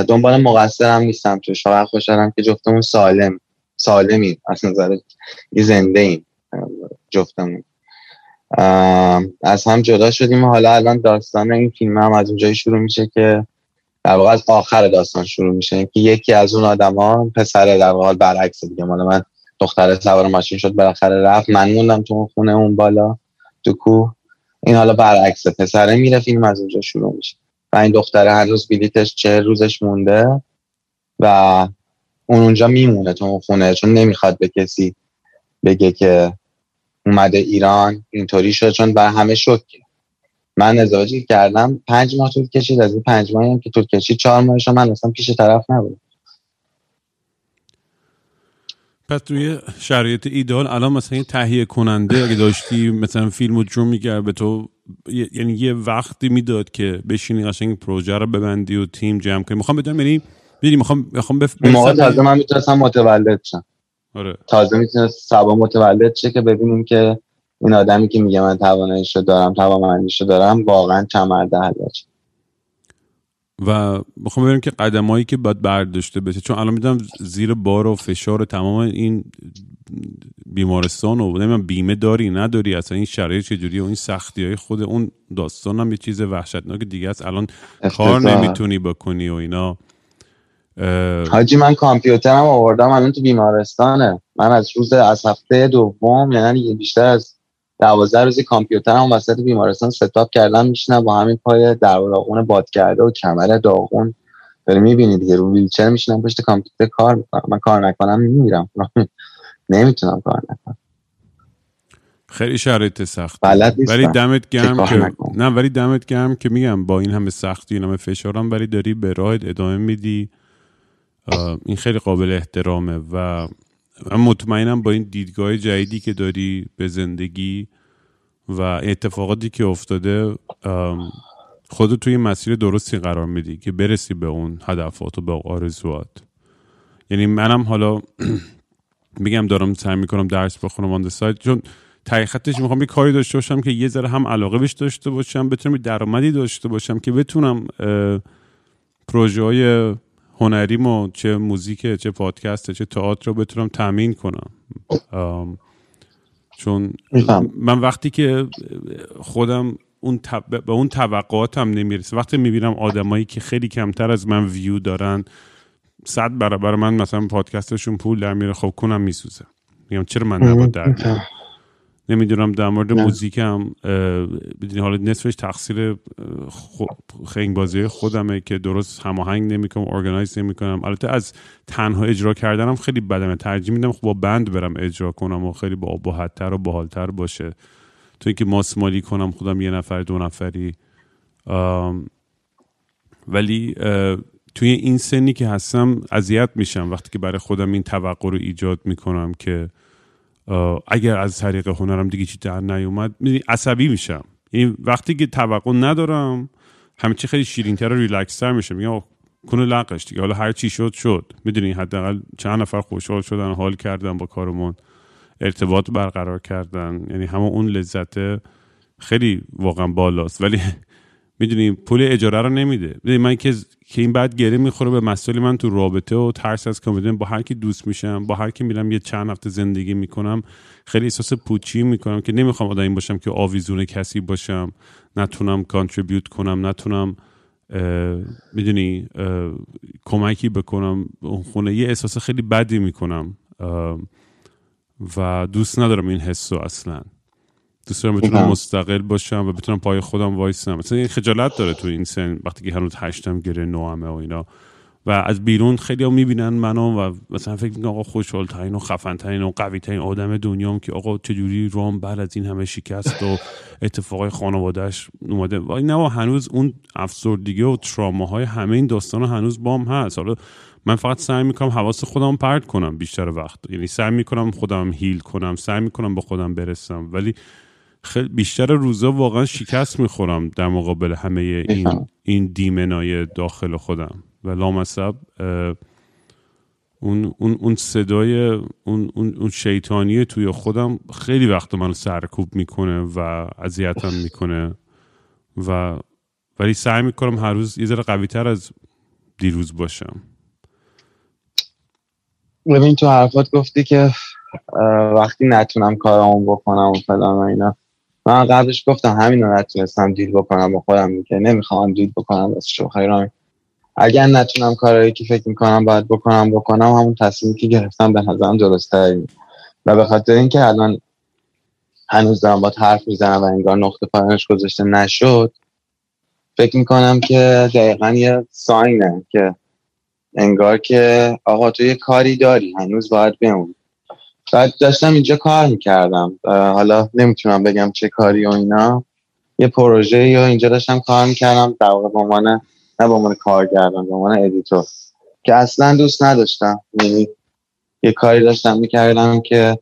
دنبال مقصرم نیستم توش فقط خوشحالم که جفتمون سالم سالمی از نظر زنده ایم جفتمون. از هم جدا شدیم و حالا الان داستان این فیلم هم از اونجایی شروع میشه که در واقع از آخر داستان شروع میشه. که یکی از اون آدما پسر در واقع برعکس دیگه. مال من دختره سوار ماشین شد بالاخره رفت. من موندم تو خونه اون بالا تو کوه. این حالا برعکسه پسره میره فیلم از اونجا شروع میشه. و این دختره هنوز بلیتش چه روزش مونده و اون اونجا میمونه تو اون خونه چون نمی‌خواد به کسی بگه که اومده ایران اینطوری شد. چون بر همه شکه من ازدواجی کردم پنج ماه طول کشید از این پنج ماهی هم که طول کشید چهار ماهش من اصلا پیش طرف نبود پس توی شرایط ایدال الان مثلا این تهیه کننده اگه داشتی مثلا فیلم و جور میگرد به تو یعنی یه وقتی می‌داد که بشینی قشنگ پروژه رو ببندی و تیم جمع کنی. می‌خوام بدونم یعنی ببینی می‌خوام می‌خوام بف... موقع تازه من می‌تونستم متولد شم. آره. تازه می‌تونست سبا متولد شه که ببینیم که این آدمی که میگه من تواناییشو دارم توانمندیشو دارم واقعا چمرده حل و می‌خوام ببینم که قدمایی که باید برداشته بشه چون الان می‌دونم زیر بار و فشار و تمام این بیمارستان و نمی‌دونم بیمه داری نداری اصلا این شرایط چجوری و این سختی های خود اون داستان هم یه چیز وحشتناک دیگه است. الان کار نمی‌تونی بکنی و اینا. حاجی من کامپیوترم آوردم الان تو بیمارستانه. من از روز از هفته دوم یعنی بیشتر از دوازده روزی کامپیوترم وسط بیمارستان ستاپ کردم میشینم با همین پای در داغون باد کرده و کمر داغون. داری می‌بینی دیگه رو ویلچر میشینم پشت کامپیوتر کار می‌کنم من کار نکنم میمیرم. نمی‌تونم کار نکنم. خیلی شرایط سخت. ولی دمت گرم که نه ولی دمت گرم که میگم با این همه سختی این همه فشارم ولی داری به راهت ادامه میدی. این خیلی قابل احترامه و من مطمئنم با این دیدگاه جدیدی که داری به زندگی و اتفاقاتی که افتاده خودت توی مسیر درستی قرار میدی که برسی به اون هدفات و به آرزوات. یعنی منم حالا میگم دارم سعی می‌کنم درس بخونم آن سایت چون تحقیقتش می‌خوام یه کاری داشته باشم که یه ذره هم علاقه بهش داشته باشم بتونم درآمدی داشته باشم که بتونم پروژه های هنریمو چه موزیک چه پادکست چه تئاتر رو بتونم تامین کنم. چون من وقتی که خودم اون به اون توقعاتم نمی‌رسه. وقتی می‌بینم آدمایی که خیلی کمتر از من ویو دارن صد برابر من مثلا پادکستشون پول در میره خب کنم میسوزه. میگم چرا من نباید در نمی‌دونم در مورد موزیک هم بدونی حالا نصفش تقصیر خنگ بازی خودمه که درست هماهنگ نمی‌کنم ارگانایز نمی‌کنم. البته از تنها اجرا کردنم خیلی بدمه. ترجیح میدم خب با بند برم اجرا کنم و خیلی با باحتر و باحالتر باشه. تو اینکه ماسمالی کنم خودم یه نفر دو نفری. ولی توی این سنی که هستم اذیت میشم وقتی که برای خودم این توقع رو ایجاد می‌کنم که اگر از طریق هنرم دیگه چی در نیومد عصبی میشم. این وقتی که توقع ندارم همه چی خیلی شیرینتر و ریلکستر میشه. میگم کنه لقش دیگه. حالا هر چی شد شد. می‌دونی حداقل چند نفر خوشحال شدن حال کردن با کارمون. ارتباط برقرار کردن. یعنی همون اون لذت خیلی واقعا بالاست. ولی می‌دونی پول اجاره رو نمیده. من که که این بعد گره می‌خوره به مسئله من تو رابطه و ترس از کمدین با هر کی دوست میشم با هر کی میرم یه چند هفته زندگی می‌کنم خیلی احساس پوچی می‌کنم که نمی‌خوام آدمی باشم که آویزون کسی باشم نتونم کانتریبیوت کنم نتونم می‌دونی کمکی بکنم. اون خونه یه احساس خیلی بدی می‌کنم و دوست ندارم این حسو اصلا. دوست دارم بتونم مستقل باشم و بتونم پای خودم وایسم. مثلا این خجالت داره تو این سن وقتی که هنوز هشتم گره نوامه و اینا. و از بیرون خیلی ها می‌بینن منو و مثلا فکر می‌کنم آقا خوشحال ترین و خفن ترین و قوی ترین آدم دنیام که آقا چجوری روم بعد از این همه شکست و اتفاقای خانوادهش اومده. و نه هنوز اون افسردگی و تراماهای همه این داستان هنوز بام هست. حالا من فقط سعی می‌کنم حواس خودم پرت کنم بیشتر وقت. یعنی سعی می‌کنم خودم هیل کنم سعی می‌کنم به خودم برسم. ولی خیلی بیشتر روزا واقعا شکست می‌خورم در مقابل همه این این دیمنای داخل خودم. و لامصب اون, اون, اون صدای اون, اون, اون شیطانی توی خودم خیلی وقت منو سرکوب می‌کنه و اذیتم می‌کنه. و ولی سعی می‌کنم هر روز یه ذره قوی تر از دیروز باشم. ببین تو حرفات گفتی که وقتی نتونم کارامو بکنم و فلان و اینا. من قبلش گفتم همین رو نتونستم دیل بکنم با خودم که نمی‌خوام دیل بکنم بس شو خیران اگر نتونم کارهایی که فکر می‌کنم باید بکنم بکنم همون تصمیمی که گرفتم به نظرم درست و به خاطر اینکه الان هنوز دارم با حرف می‌زنم و انگار نقطه پایانش گذاشته نشد فکر می‌کنم که دقیقا یه ساینه که انگار که آقا تو یه کاری داری هنوز باید بمونی بعد داشتم اینجا کار می‌کردم. حالا نمی‌تونم بگم چه کاری و اینا. یه پروژه یا اینجا داشتم کار می‌کردم در واقع به عنوان نه به عنوان کارگردان به عنوان ادیتور که اصلا دوست نداشتم. یعنی یه کاری داشتم می‌کردم که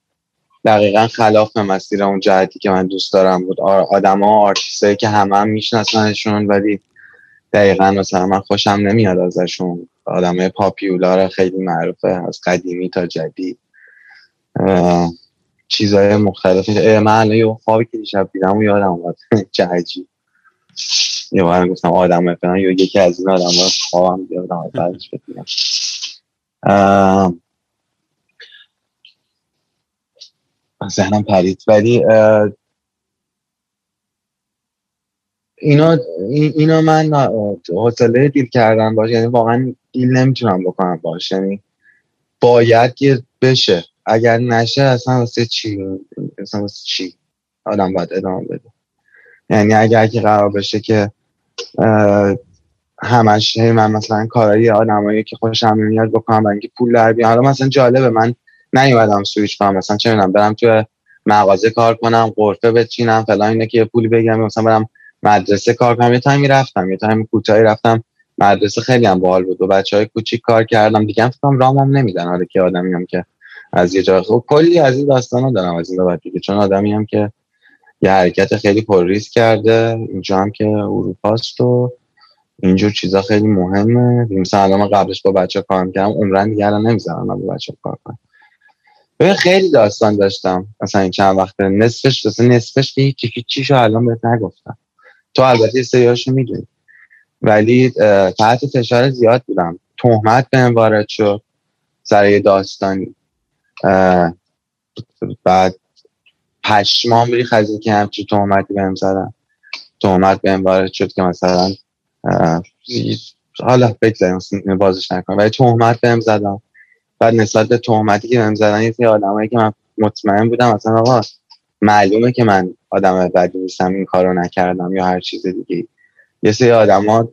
دقیقا خلاف مسیر اون جهتی که من دوست دارم بود. آدما آرتیستایی که همه هم میشناسنشون ولی دقیقا مثلا من خوشم نمیاد ازشون. آدمای پاپیولار خیلی معروفه از قدیمی تا جدید. چیزهای مختلفی. من یه خوابی که دیشب دیدم و یادم اومد. چه عجیب. یه بار گفتم آدم فلان یا یکی از این آدم خوابم بیادم بعدش بکنم ذهنم پرید. ولی اینا اینا من حوصله دیل کردن باش یعنی واقعا دیل نمی‌تونم بکنم باش. یعنی باید که بشه. اگر نشه اصلا واسه چی؟ اصلا واسه چی آدم باید ادامه بده؟ یعنی اگر که قرار بشه که همش من مثلا کارهای آدمایی که خوشم نمیاد بکنم و اینکه پول در بیارم. حالا مثلا جالبه من نیومدم سویچ کنم. مثلا چه می‌دونم برم تو مغازه کار کنم قرفه بچینم فلان اینه که پولی بگم مثلا برم مدرسه کار کنم. یه تایمی رفتم یه تایمی کوتاهی رفتم. مدرسه خیلی هم باحال بود. و بچه های کوچیک کار کردم. دیگه هم فکرم رامم نمیدن. حالا که آدمی هم که از یه جای خب کلی از این داستانا دارم از این بعد دیگه چون آدمی هم که یه حرکت خیلی پر ریسک کرده اینجا هم که اروپاست و اینجور چیزا خیلی مهمه. مثلا الان قبلش با بچه کار می‌کردم عمرن دیگه الان نمی‌ذارم با بچه کار کنم. ببین خیلی داستان داشتم. مثلا این چند وقته نصفش مثلا نصفش که هیچی چیشو الان بهت نگفتم. تو البته سریاشو می‌دونی. ولی تحت فشار زیاد بودم. تهمت به وارد شد. سر داستانی. بعد پشمام ریخ از اینکه همچی تهمتی بهم زدن. تهمت بهم وارد شد که مثلا حالا بگذاریم بازش نکنم. ولی تهمت بهم زدم بعد نسبت به تهمتی که بهم زدن یه سری آدمایی که من مطمئن بودم مثلا آقا معلومه که من آدم بدی نیستم این کارو نکردم یا هر چیز دیگه یه سری آدما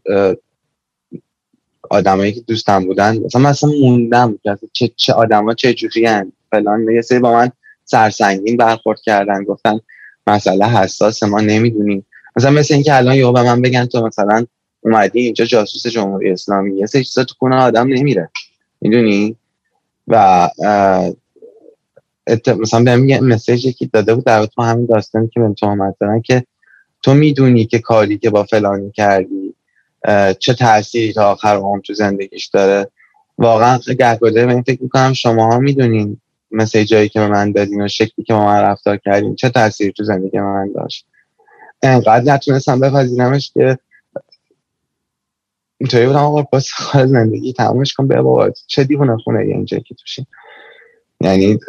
آدمایی که دوستم بودن. مثلا مثلا موندم چه چه آدما چه جوری فلان یه سری با من سرسنگین برخورد کردن. گفتن مسئله حساس ما نمی‌دونیم. مثلا مثل اینکه الان یهو به من بگن تو مثلا اومدی اینجا جاسوس جمهوری اسلامی. یه سری چیزا تو خونه آدم نمیره. می‌دونی؟ و مثلا به یه مسیجی که داده بود در تو همین داستانی که به تهمت دادن که تو می‌دونی که کاری که با فلانی کردی چه تأثیری تا آخر عمر تو زندگیش داره. واقعا گهگاده من فکر می‌کنم شما ها می‌دونین مسیجایی که به من دادین و شکلی که با من رفتار کردین چه تأثیری تو زندگی من داشت. انقدر نتونستم بپذیرمش که اینطوری بودم آقا باز زندگی تمامش کن به بابا چه دیوونه خونه اینجا که توشین یعنی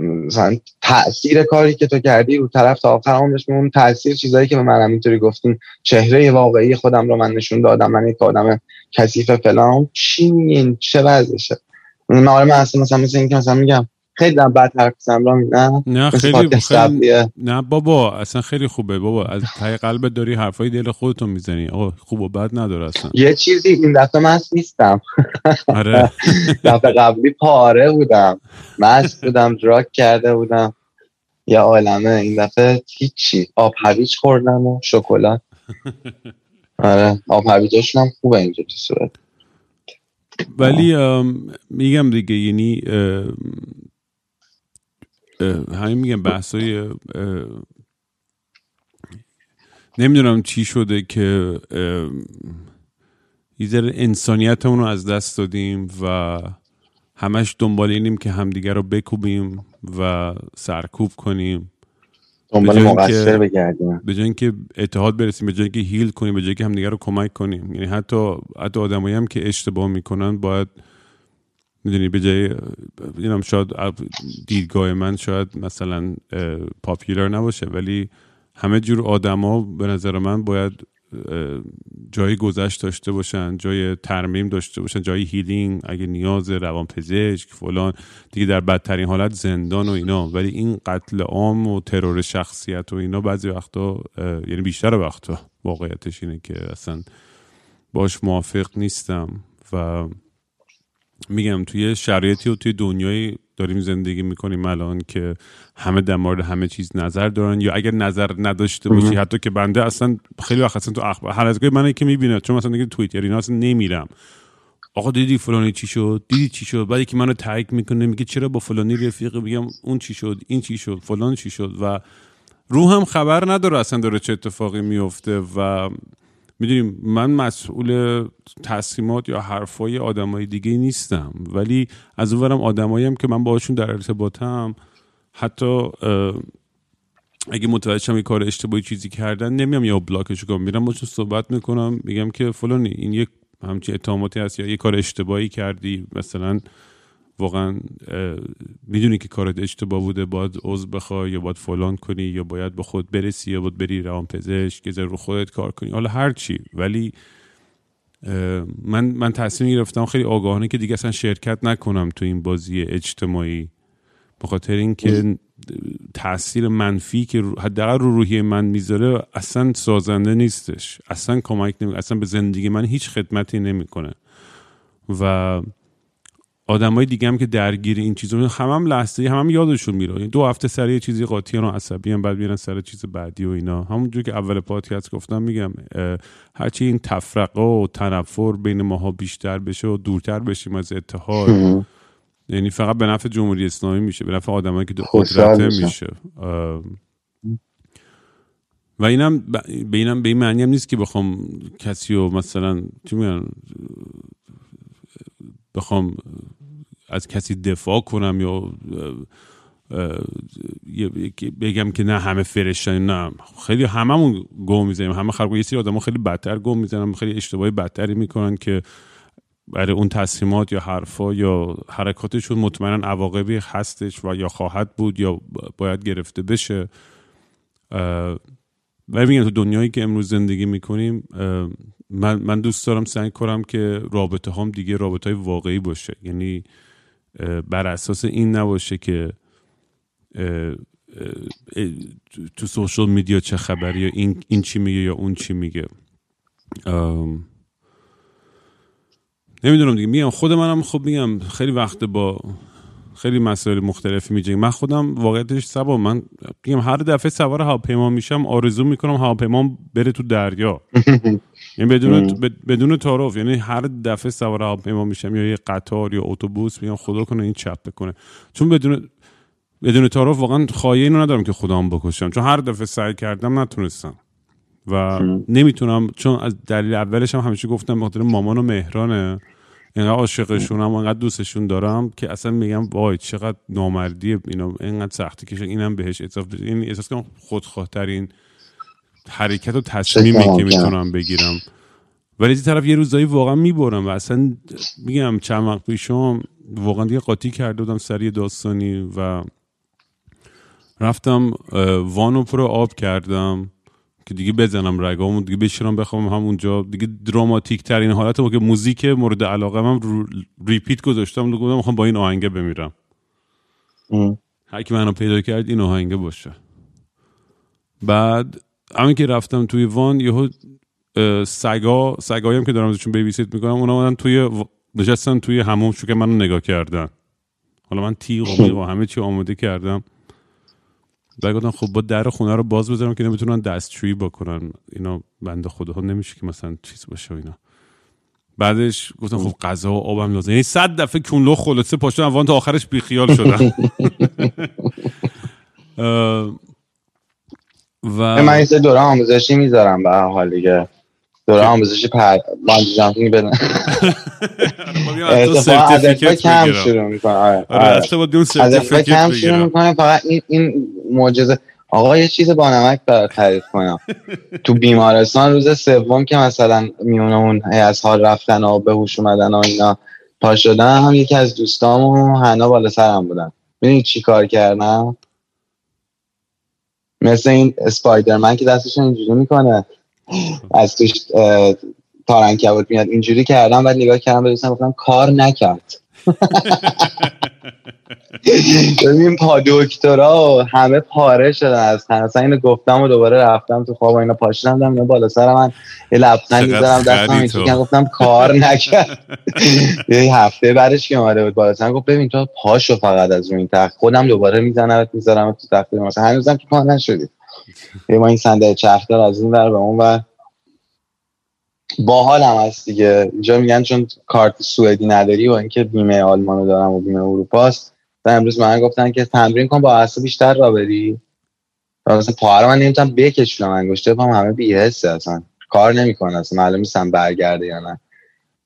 مثلا تاثیر کاری که تو کردی رو طرف تا آخر عمرش میمون تاثیر چیزایی که به من اینطوری گفتین چهره واقعی خودم رو من نشون دادم من یک آدم کثیف فلان چی میگین؟ چه وضعشه؟ من آره من اصلا مثلا مثل اینکه مثلا میگم خیلی هم بد حرف زنم نه؟ نه خیلی, خیلی. نه بابا اصلا خیلی خوبه بابا. از ته قلبت داری حرفای دل خودتو می‌زنی. آقا خوب و بد نداره اصلا. یه چیزی این دفعه مست نیستم. آره. دفعه قبلی پاره بودم. مست بودم دراک کرده بودم. یه عالمه این دفعه هیچی. آب هویج خوردم و شکلات. آره آب هویجاشون هم خوبه اینجا تو صورت. ولی میگم دیگه یعنی همین میگم بحثای نمی‌دونم چی شده که یه ذره انسانیتمون رو از دست دادیم و همش دنبال اینیم که همدیگه رو بکوبیم و سرکوب کنیم. دنبال مقصر بگردیم. به جای اینکه اتحاد برسیم به جای اینکه هیل کنیم به جای اینکه همدیگه رو کمک کنیم. یعنی حتی حتی آدمایی هم که اشتباه می‌کنن باید می‌دونی به جای می‌دونم شاید دیدگاه من شاید مثلا پاپیلر نباشه ولی همه جور آدما به نظر من باید جای گذشت داشته باشن جای ترمیم داشته باشن جای هیلینگ اگه نیاز روانپزشک فلان دیگه در بدترین حالت زندان و اینا. ولی این قتل عام و ترور شخصیت و اینا بعضی وقتا یعنی بیشتر وقتا واقعیتش اینه که اصلا باش موافق نیستم و میگم توی شرایطی و توی دنیایی داریم زندگی می‌کنیم الان که همه در مورد همه چیز نظر دارن یا اگر نظر نداشته باشی حتی که بنده اصلا خیلی وقت اصلا تو اخبار هر از من که می‌بینه چون مثلا دیگه توییتر اینا اصلا نمیرم. آقا دیدی فلانی چی شد؟ دیدی چی شد؟ بعد که منو تایید می‌کنه میگه چرا با فلانی رفیق؟ میگم اون چی شد؟ این چی شد؟ فلان چی شد؟ و روحم خبر نداره اصلا داره چه اتفاقی میفته و می‌دونیم من مسئول تصمیمات یا حرفای آدمای دیگه نیستم. ولی از اونورم آدمایی هم که من باهاشون در ارتباطم حتی اگه متوجه شم کار اشتباهی چیزی کردن نمیام یا بلاکش کنم. میرم باشون صحبت می‌کنم میگم که فلانی این یک همچین اتهاماتی هست یا یه کار اشتباهی کردی مثلا واقعا می‌دونی که کارت اشتباه بوده باید عضو بخوای یا باید فلان کنی یا باید به خود برسی یا باید بری روان پزشک ذره رو خودت کار کنی. حالا هر چی. ولی من من تصمیم گرفتم خیلی آگاهانه که دیگه اصلا شرکت نکنم تو این بازی اجتماعی. به خاطر اینکه تاثیر منفی که حداقل رو روحیه من می‌ذاره اصلا سازنده نیستش. اصلا کمک نمی اصلا به زندگی من هیچ خدمتی نمی‌کنه. و آدمای دیگه هم که درگیر این چیزا هم هم لحظه هم, هم یادشون میره. یعنی دو هفته سر یه چیزی قاطی و عصبی هم بعد میرن سر چیز بعدی و اینا. همونجور که اول پادکست گفتم میگم هرچی این تفرقه و تنفر بین ماها بیشتر بشه و دورتر بشیم از اتحاد. یعنی فقط به نفع جمهوری اسلامی میشه به نفع آدمایی که قدرت میشن. میشه. و اینم به اینم به این معنی هم نیست که بخوام کسی رو مثلا چی میگن بخوام از کسی دفاع کنم یا بگم که نه همه فرشتن نه. خیلی هممون گم می‌زنیم. همه خلق یه سری آدم خیلی بدتر گم می‌زنن. خیلی اشتباهی بدتری می‌کنن که برای اون تصمیمات یا حرفا یا حرکاتشون مطمئنا عواقبی هستش و یا خواهد بود یا باید گرفته بشه. و میگم تو دنیایی که امروز زندگی می‌کنیم من, من دوست دارم سعی کنم که رابطه هم دیگه رابطه های واقعی باشه. یعنی بر اساس این نباشه که تو سوشال میدیا چه خبری یا این, این چی میگه یا اون چی میگه. نمی‌دونم دیگه. میگم خود منم خب میگم خیلی وقت با خیلی مسائل مختلفی میجنگم من خودم واقعیتش سبا من میگم هر دفعه سوار هواپیما میشم آرزو می‌کنم هواپیما بره تو دریا. یعنی بدون بد- بدون تعارف. یعنی هر دفعه سوار هواپیما میشم یا یه قطار یا اتوبوس میگم خدا کنه این چپ بکنه چون بدون بدون تعارف واقعا خواهی اینو ندارم که خودم بکشم. چون هر دفعه سعی کردم نتونستم. و نمی‌تونم چون از دلیل اولش هم همیشه گفتم به خاطر مامان و مهرانه. اینقدر عاشقشونم و انقدر دوستشون دارم که اصلا میگم وای چقدر نامردی اینا اینقدر سختی که اینم بهش اضافه بشه. این احساس کنم خودخواهترین حرکت و تصمیمی که. می‌تونم بگیرم ولی از طرف یه روزایی واقعا می‌برم و اصلا میگم چند وقت پیشم واقعا دیگه قاطی کرده بودم سر یه داستانی و رفتم وانو پر آب کردم که دیگه بزنم رگامو دیگه بشیرم بخوام همونجا. دیگه دراماتیک ترین حالت بود که موزیک مورد علاقه من رو ریپیت گذاشتم و گفتم می‌خوام با این آهنگه بمیرم. ام. هر کی منو پیدا کرد این آهنگه باشه. بعد همین که رفتم توی وان یهو سگا سگایی هم که دارم ازشون بیبی سیت می‌کنم اونا اومدن توی نشستن توی هموم شو که منو نگاه کردن. حالا من تیغ و همه چی آماده کردم. بعد گفتم خب با در خونه رو باز بذارم که نمی‌تونن دستشویی بکنن. اینا بنده خدا نمیشه که مثلا چیز باشه و اینا. بعدش گفتم خب غذا و آبم لازم یعنی صد دفعه کونلو خلاصه پاشتم وان تا آخرش بیخیال شدم اه، و من سه دوره آموزشی می‌ذارم به حال دیگه. دوره آموزشی پرش bungee jumping بدون. خب یه از تو اتفاقا از certificate کم. شروع می‌کنه. آره آره آره. از certificate کم شروع می‌کنه فقط این این معجزه. آقا یه چیز با نمک برات تعریف کنم. تو بیمارستان روز سوم که مثلا میونه اون از حال رفتن و به هوش اومدن و اینا پا شدن هم یکی از دوستام و حنا بالا سرم بودن. ببینید چی کار کردم مثل این اسپایدرمن که دستش اینجوری می‌کنه. از توش اه، تارنکبوت میاد. اینجوری کردم بعد نگاه کردم به دوستم گفتم کار نکرد. ببین پا دکترا و همه پاره شدن از تن اصلا اینو گفتم و دوباره رفتم تو خواب و اینا پاشیدم اینا بالا سر من یه لبخند می‌ذارم دستم. کردم گفتم کار نکرد. یه هفته بعدش که اومده بود بالا سر گفت ببین تو پاشو فقط از روی این تخت. خودم دوباره می‌زنم می‌ذارم تو تخت. مثلا هنوزم که پا نشدی. یه ما این صندلی چرخدار از این ور به اون ور. باحال هم هست دیگه. اینجا میگن چون کارت سوئدی نداری و اینکه بیمه آلمانو دارم و بیمه اروپاست و امروز به من گفتن که تمرین کن با عصا بیشتر را بری. مثلا پاها رو من نمی‌تونم بکشونم انگشته پام همه بیهسته اصلا کار نمی‌کنه اصلا معلوم نیستم برگرده یا نه.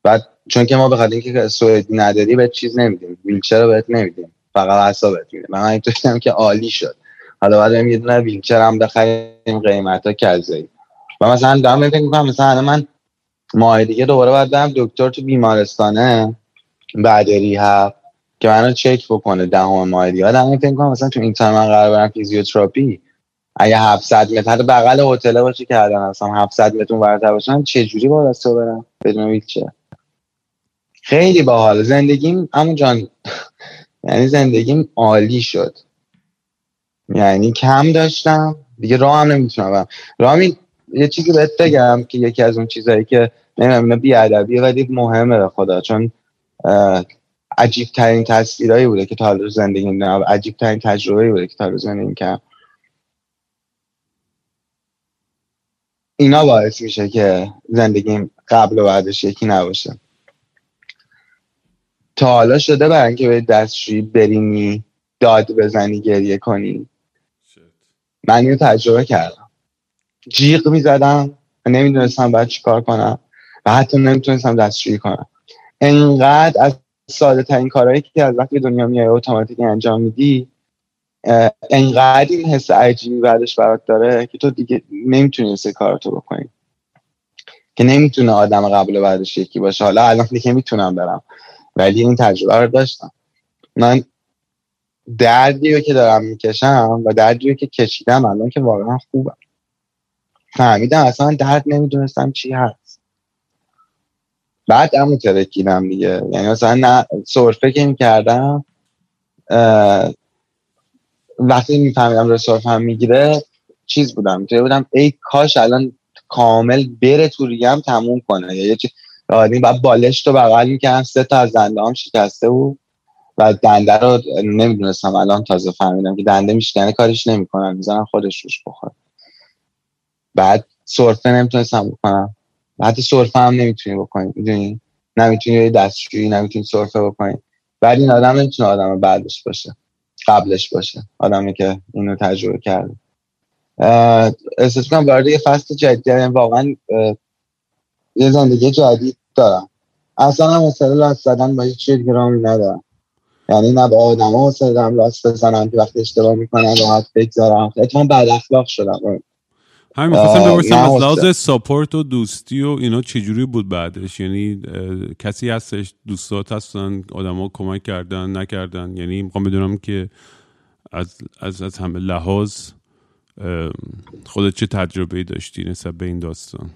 بعد چون که ما بخاطر اینکه سوئدی نداری بهت چیز نمیدیم. ویلچر رو بهت نمیدیم. فقط عصا بهت میدیم من اینطوری دیدم که عالی شد. حالا بعد یه دونه ویلچر هم بخریم قیمت ها کذایی و مثلا دارم فکر می‌کنم مثلا من ماه دیگه دوباره باید برم دکتر تو بیمارستانه بعد rehab که منو چک بکنه دهم ماه دیگه. آدم فکر کنم مثلا تو این time من قراره برم فیزیوتراپی. اگه 700 متر بغل هتل باشه که الان هستم 700 متر ورتر باشم چه جوری بالا برم بدون ویلچر؟ خیلی باحال. زندگیم همون جان یعنی زندگیم عالی شد. یعنی کم داشتم. دیگه راه هم نمی‌تونم. برم رامی یه چیزی بهت بگم که یکی از اون چیزهایی که نمی‌دونم اینا بیادبیه ولی مهمه به خدا. چون عجیب ترین تصویرهایی بوده که تا حالا زندگی دیدم عجیب ترین تجربه بوده که تا حالا زندگی کردم اینا باعث میشه که زندگیم قبل و بعدش یکی نباشه. تا حالا شده برای اینکه به دستشویی برینی داد بزنی گریه کنی. من اینو تجربه کردم. جیغ می‌زدم و نمی‌دونستم باید چی کار کنم و حتی نمی‌تونستم دستشویی کنم. انقدر از ساده ترین کارهایی که از وقتی دنیا میای اتوماتیک انجام میدی انقدر این حس عجیبی بعدش برات داره که تو دیگه نمی‌تونی این کاراتو بکنی. که نمی‌تونه آدم قبل بعدش یکی باشه. حالا الان دیگه می‌تونم برم. ولی این تجربه رو داشتم. من دردی رو که دارم می‌کشم و دردی رو که کشیدم الان که واقعا خوبم. فهمیدم اصلا درد نمی‌دونستم چی هست. بعد همون ترکیدم دیگه. یعنی مثلا نه سرفه که می‌کردم وقتی میفهمیدم رو سرفه هم می‌گیره چیز بودم. توی بودم ای کاش الان کامل بره تو ریگم تموم کنه. یا یه چیز بعد بالش رو بغل می‌کردم سه تا از دنده هم شکسته بود. و دنده رو نمی‌دونستم الان تازه فهمیدم که دنده میشکنه کارش نمی‌کنن. می‌زنن خودش روش بخوره. بعد سرفه نمی‌تونستم بکنم. حتی سرفه هم نمی‌تونی بکنی می‌دونی؟ نمی‌تونی دستشویی نمی‌تونی سرفه بکنی. بعد این آدم نمی‌تونه آدم بعدش باشه قبلش باشه. آدمی که اینو تجربه کرده. احساس کنم وارد یه فصل جدید یعنی واقعا یه زندگی جدید دارم. اصلا هم حوصله لاست زدن با هیچ گرامی ندارم. یعنی نه با آدم ها حوصله دارم لاست بزنم که وقتی اشتباه می‌کنم راحت بگذارم. اتفاقا بعد اخلاق شدم. همین می‌خواستم بپرسم از لحاظ ساپورت و دوستی و اینا چجوری بود بعدش؟ یعنی کسی هستش دوستات هستن آدما کمک کردن نکردن؟ یعنی می‌خوام بدونم که از از از همه لحاظ خودت چه تجربه داشتی نسبت به این داستان؟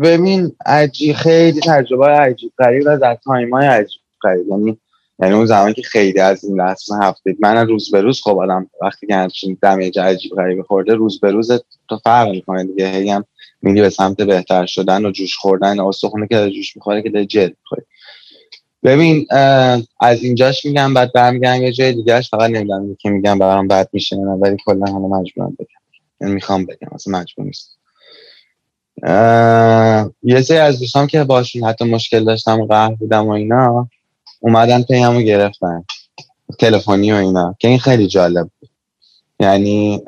ببین عجیب خیلی تجربه عجیب غریب از تایم های عجیب غریب. یعنی یعنی اون زمان که خیلی از این رسم هفته من روز به روز خب آدم وقتی که همچین دمیج عجیب غریبی خورده روز به روز تو فرق می‌کنه دیگه. هی هم میری به سمت بهتر شدن و جوش خوردن استخونه که جوش می‌خوره که داره جلد می‌خوره. ببین از اینجاش میگم بعد برمیگردم یه جای دیگهش فقط نمی‌دونم که میگم برام بد میشه نه ولی کلا حالا مجبورم بگم. یعنی می‌خوام بگم اصلا مجبور نیست یه سری از دوستان که باشون حتی مشکل داشتم قهر بودم و اینا اومدن پیمو گرفتن. تلفنی و اینا. که این خیلی جالب بود. یعنی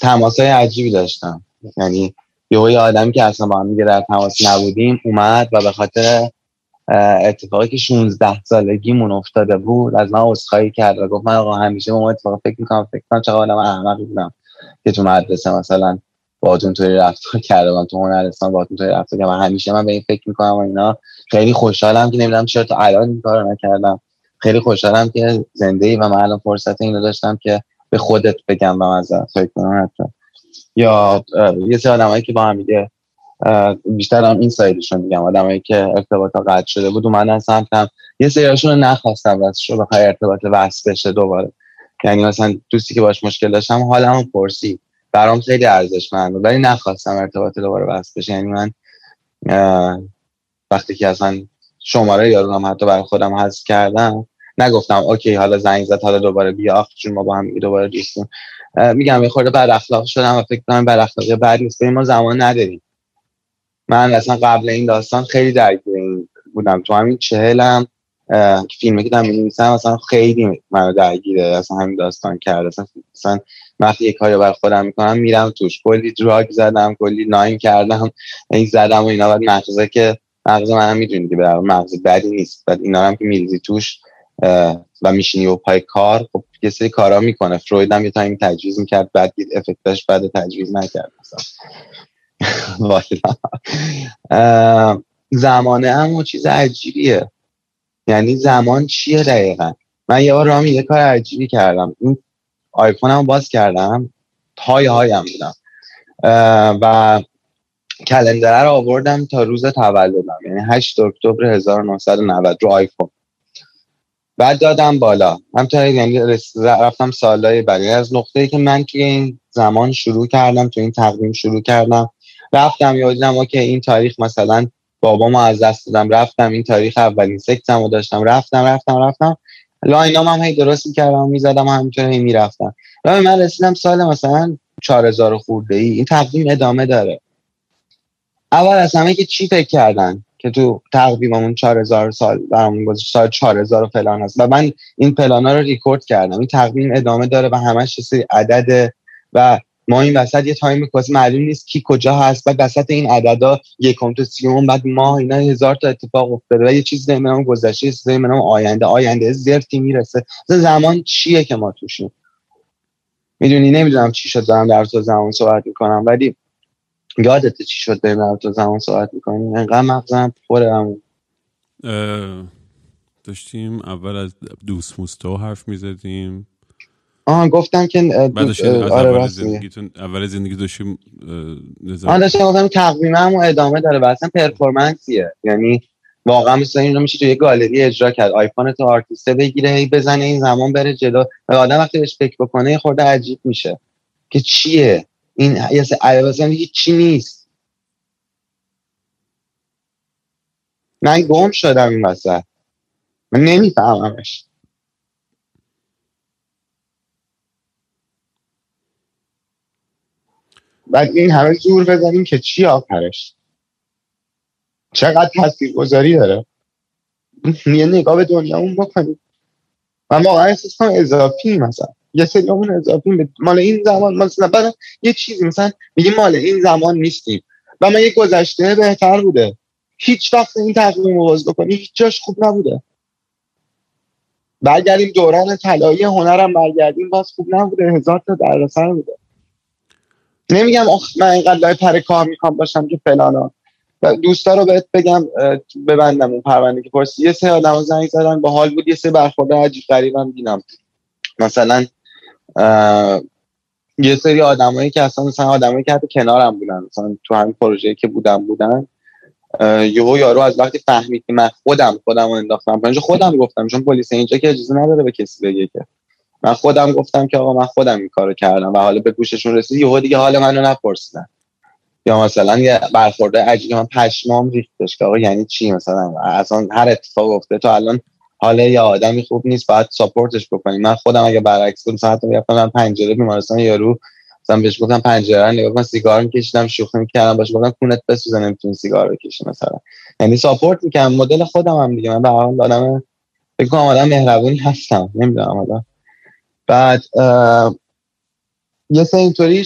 تماسای عجیبی داشتم یعنی یه آدمی که اصلا با هم دیگه در تماس نبودیم اومد و به خاطر اتفاقی که 16 سالگیمون افتاده بود از من عذرخواهی کرد و گفت من آقا همیشه به اتفاق فکر می‌کنم فکر کنم چقدر آدم احمقی بودم که تو مدرسه مثلا باهاتون توی رفتار کردم تو هنرستان باهاتون توی رفتار کردم همیشه من به این فکر می‌کنم و اینا. خیلی خوشحالم که نمی‌دونم چرا تا الان این کارو نکردم. خیلی خوشحالم که زنده ای و من الان فرصت اینو داشتم که به خودت بگم و از فکر کنم حتی. یا یه سری آدمایی که با هم دیگه بیشتر هم این سایدشون میگم. آدمایی که ارتباطا قطع شده بود اومدن سمتم یه سریاشون رو نخواستم راستش رو بخوای ارتباط وصل بشه دوباره. یعنی مثلا دوستی که باش مشکل داشتم حالمو پرسی. برام خیلی ارزشمند بود ولی نخواستم ارتباط دوباره وصل بشه. یعنی من وقتی که اصلا شماره یارونم حتی برای خودم حذف کردم نگفتم اوکی حالا زنگ زد حالا دوباره بیا چون ما با هم دوباره دوستیم میگم یه خورده بر اخلاق شدم و فکر کنم بر اخلاقی بعد نیست. ما زمان نداریم. من اصلا قبل این داستان خیلی درگیر بودم. تو همین چهلم فیلمی که دارم می‌نویسم اصلا خیلی منو درگیره. اصلا همین داستان کرده. اصلا, اصلا وقتی یه کاری بر خودم می‌کنم میرم توش. کلی دراگ زدم کلی نایم کردم این زدم و اینا. بعد که مغز من هم می‌دونی که مغز بدی نیست. بعد اینا هم که میریزی توش و میشینی و پای کار خب یه سری کارا می‌کنه. فروید هم یه تایمی تجویز می‌کرد بعد دید افکتش بعد تجویز نکرد مثلا. زمانه هم چیز عجیبیه. یعنی زمان چیه دقیقا؟ من یه بار رامی یه کار عجیبی کردم. این آیفونم باز کردم. های هایم بودم. و کلندره رو آوردم تا روز تولدم یعنی 8 اکتبر 1990 رو آیفون. بعد دادم بالا. تا یعنی رفتم سالهای بعدی. از نقطه ای که من توی این زمان شروع کردم تو این تقویم شروع کردم رفتم یادم که این تاریخ مثلا بابامو از دست دادم. رفتم این تاریخ اولین سکتم رو داشتم. رفتم رفتم رفتم. line ام هم هی درست می‌کردم می‌زدم و همینطور هی می‌رفتم. و من رسیدم سال مثلا 4000 خورده ای. این تقویم ادامه داره. اول از همه که چی فکر کردن؟ که تو تقویممون 4000 سال برامون گذاشت سال 4000 فلان هست. و من این پلانا رو ریکورد کردم. این تقویم ادامه داره و همش سری عدد و ما این وسط یه time chaos معلوم نیست کی کجا هست. بعد وسط این عددا یکم تا سیوم بعد ما اینا هزار تا اتفاق افتاده و یه چیز نمی‌دونم گذشته چیز نمی‌دونم آینده. آینده زرتی می‌رسه. زمان چیه که ما توشیم؟ می‌دونی؟ نمی‌دونم چی شد. دارم در زمان صحبت می‌کنم. ولی یادت چی شد داریم در تو زمان صحبت می‌کنیم انقدر مغزم پره داشتیم اول از دوست موستو حرف می‌زدیم. آها گفتم که آره اول زندگیتون اول زندگی داشتیم آن داشتم گفتم و ادامه داره و اصلا پرفورمنسیه. یعنی واقعا مثل اینو میشه تو یه گالری اجرا کرد. آیفون تو آرتیسته بگیره هی بزنه این زمان بره جلو. و آدم وقتی بهش فکر بکنه خورده عجیب میشه. که چیه؟ این یه مثلا چی نیست؟ من گم شدم این وسط. من نمیفهممش. بعد این همه زور بزنیم که چی آخرش؟ چقدر تصدیق گذاری داره؟ یه نگاه به دنیا اون بکنیم. من واقعا احساس کنم اضافی مثلا. یه سری همون اضافی مال این زمان مثلا بعد یه چیزی مثلا میگیم مال این زمان نیستیم. و من یه گذشته بهتر بوده. هیچ وقت این تقویم رو باز بکنی هیچ جاش خوب نبوده. برگردیم دوران طلایی هنرم برگردیم باز خوب نبوده. هزار تا در بوده. نمیگم آخ من اینقدر لای پر کار می‌خوام باشم که فلانا. دوستا رو بهت بگم ببندم اون پرونده که پرسی. یه سه آدم زنگ زدن با حال بود. یه سه برخورد عجیب غریبم دیدم. مثلا یه سری آدمایی که اصلا مثلا آدمایی که حتی کنارم بودن مثلا تو همین پروژه که بودم بودن یهو یارو از وقتی فهمید که من خودم خودم رو انداختم پایین خودم گفتم چون پلیس اینجا که اجازه نداره به کسی بگه که. من خودم گفتم که آقا من خودم این کارو کردم و حالا به گوششون رسید یهو دیگه حال منو نپرسیدن. یا مثلا یه برخورده عجیبی من پشمام ریختش که آقا یعنی چی؟ مثلا اصلا هر اتفاق افتاده تو الان حالا یه آدمی خوب نیست باید ساپورتش بکنی من خودم اگه برعکس مثلا حتی می‌رفتم من پنجره بیمارستان یارو مثلا بهش گفتم پنجره نگاه کن سیگار میکشیدم شوخی می‌کردم باش گفتم کونت بسوزه نمی‌تونی سیگار بکشی مثلا. یعنی ساپورت می‌کنم مدل خودم هم دیگه. من به حال آدم فکر کنم آدم مهربونی هستم نمی‌دونم حالا. بعد یه سه اینطوری.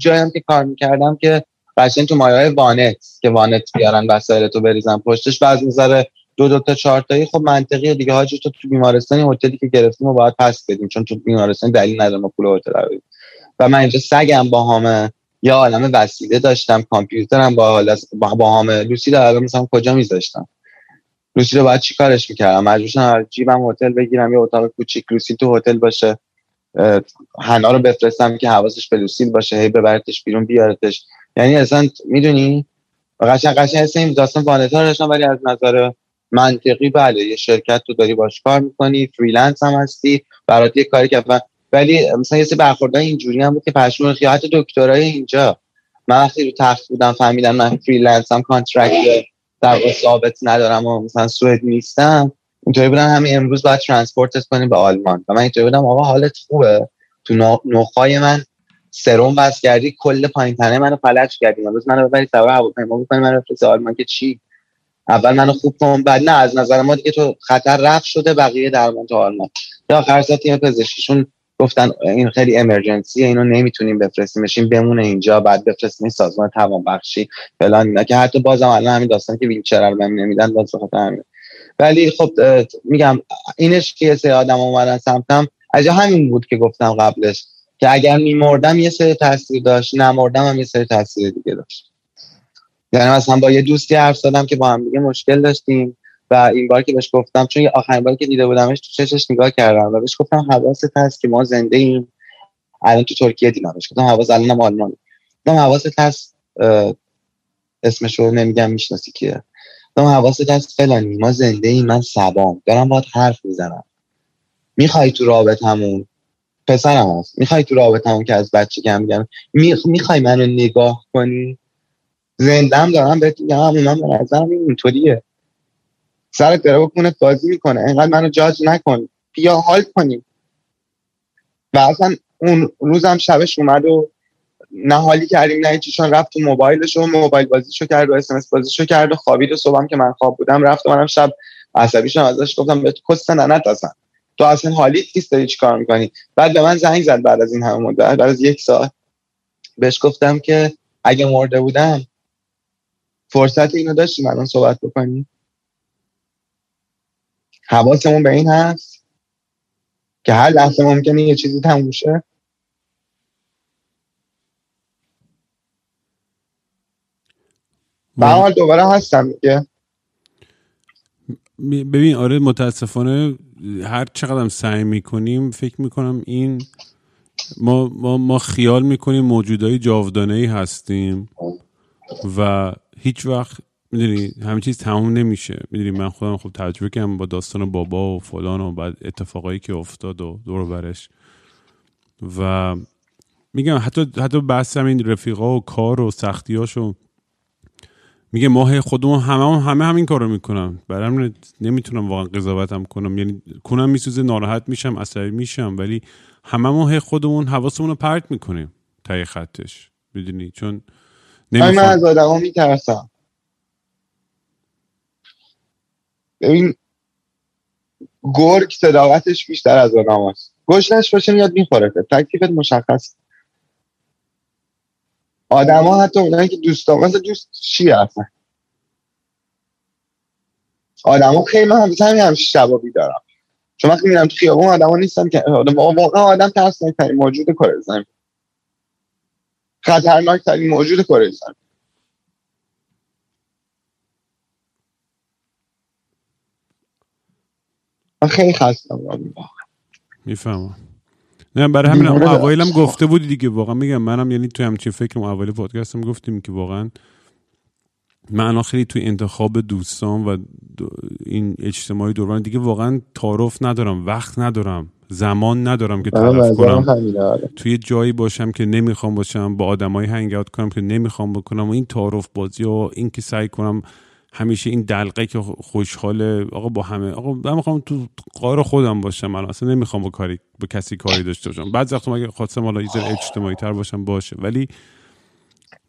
جایی هم که کار می‌کردم که قشنگ تو مایه وانت که وانت بیارن وسایل تو بریزن پشتش بعضی می‌ذاره دو تا چهار تایی خب منطقیه دیگه حاجی تو تو بیمارستانی هتلی که گرفتیم و باید پس بدیم چون تو بیمارستان دلیل نداره ما پول هتل رو و من اینجا سگم با همه یا عالم وسیله داشتم کامپیوترم با با همه لوسی رو مثلا کجا میذاشتم؟ لوسی رو باید چیکارش می‌کردم؟ مجبور شدم جیبم هتل بگیرم یه اتاق کوچیک لوسی تو هتل باشه حنا رو بفرستم که حواسش به لوسیل باشه هی ببرتش بیرون بیارتش. یعنی اصلا می‌دونی؟ قشنگ قشنگ این داستان وانتا داشتم ولی از نظر منطقی بله یه شرکت تو داری باش کار می‌کنی فریلنس هم هستی برات یه کاری که ولی مثلا یه سری برخوردهای اینجوری هم بود که پشمون خیاحت دکترای اینجا. من وقتی رو تخت بودم فهمیدم من هم کانترکت در ثابت ندارم و مثلا سوئد نیستم. اینطوری بودن. همین امروز باید transport ت کنیم به آلمان. و من اینطوری بودم. آقا حالت خوبه. تو نخاع من سرم وصل کردی. کل پایین تنه منو فلج کردی. امروز منو ببری سوار هواپیما بکنی. منو بفرستی آلمان که چی؟ اول منو خوب کن بعد نه از نظر ما دیگه تو خطرت رفع شده بقیه درمان تو آلمان یا آخر تیم پزشکیشون گفتن این خیلی emergency اینو نمی‌تونیم بفرستیمشین بمونه اینجا بعد بفرستیم سازمان توانبخشی فلان اینا. که حتی بازم الان همین داستان که ویلچر رو بهم نمیدن باز بخاطر همین. ولی خب میگم اینش که سه آدم اومدن سمتم از همین بود که گفتم قبلش که اگر میمردم یه سری تاثیر داشت نمردم هم یه سری تاثیر دیگه داشت. یعنی مثلا با یه دوستی حرف زدم که با هم دیگه مشکل داشتیم و این بار که بهش گفتم چون آخرین باری که دیده بودمش تو چشش نگاه کردم و بهش گفتم حواست هست که ما زنده ایم. الان تو ترکیه دیدمش گفتم حواس الانم آلمان گفتم حواست هست اسمش رو نمیگم می‌شناسی کیه. گفتم حواست هست فلانی ما زنده ایم من سبام. دارم باید حرف می‌زنم. می‌خوای تو رابطمون؟ پسرم هست. می‌خوای تو رابطمون که از بچه کم میگم؟ می‌خوای منو نگاه کنی؟ زندم دارم بهت میگم من به نظرم اینطوریه. سرت داره بکنه بازی می‌کنه. اینقدر منو جاج نکن. بیا حال کنیم. و اصلا اون روزم شبش اومد و نه حالی کردیم نه چیشان رفت تو موبایلش و موبایل بازیشو کرد و اسمس بازیشو کرد و خوابید و صبحم که من خواب بودم رفت و منم شب عصبی شدم ازش گفتم به کست ننت اصلا. تو اصلا حالیت نیست داری چیکار می‌کنی. بعد به من زنگ زد بعد از این همه مدت بعد از یک ساعت بهش گفتم که اگه مرده بودم فرصت اینو داشتیم الان صحبت بکنیم. حواسمون به این هست که هر لحظه ممکنه یه چیزی تموم شه. حال دوباره هستم دیگه. ببین آره متاسفانه هر چقدر سعی می‌کنیم فکر می‌کنم این ما, ما, ما خیال می‌کنیم موجودهای جاودانه ای هستیم و هیچ وقت می‌دونی همه چیز تموم نمیشه. می‌دونی من خودم خب تجربه کردم با داستان بابا و فلان و بعد اتفاقایی که افتاد و دور برش. و میگم حتی حتی بحث همین رفیقا و کار و سختیاشو میگه ماه خودمون همه همه همین کارو می‌کنم برام نمی‌تونم واقعا قضاوتم کنم. یعنی کنم میسوزه ناراحت میشم عصبی میشم ولی همه ماه خودمون حواسمون رو پرت می‌کنیم. تای خطش. می‌دونی؟ چون من از آدم میترسم. ببین گرگ صداقتش بیشتر از آدم هست. گشنش باشه میاد می‌خوره. تکلیفت مشخص. آدم ها حتی اونایی که دوست مثل دوست چی هستن؟ آدم ها خیلی من همیشه همیشه شبابی دارم. چون وقتی میرم تو خیابون آدم ها نیستم که واقعا آدم ترسناک ترین موجود کره زمین. خطرناک ترین موجود کره زمین. خیلی خستم می‌فهمم. نه برای همین اون اوایلم گفته بودی دیگه واقعا میگم منم یعنی تو همچین فکر اون اول پادکستم گفتیم که واقعا من خیلی توی انتخاب دوستان و این اجتماعی دوران دیگه واقعا تعارف ندارم وقت ندارم. زمان ندارم که طرف کنم. آره. توی جایی باشم که نمی‌خوام باشم با آدمایی هنگ اوت کنم که نمی‌خوام بکنم و این تعارف بازی و این که سعی کنم همیشه این دلقه که خوشحاله آقا با همه آقا من می‌خوام تو قار خودم باشم من اصلا نمی‌خوام با کاری با کسی کاری داشته باشم. بعد وقت اگه خواستم حالا اجتماعی تر باشم باشه. ولی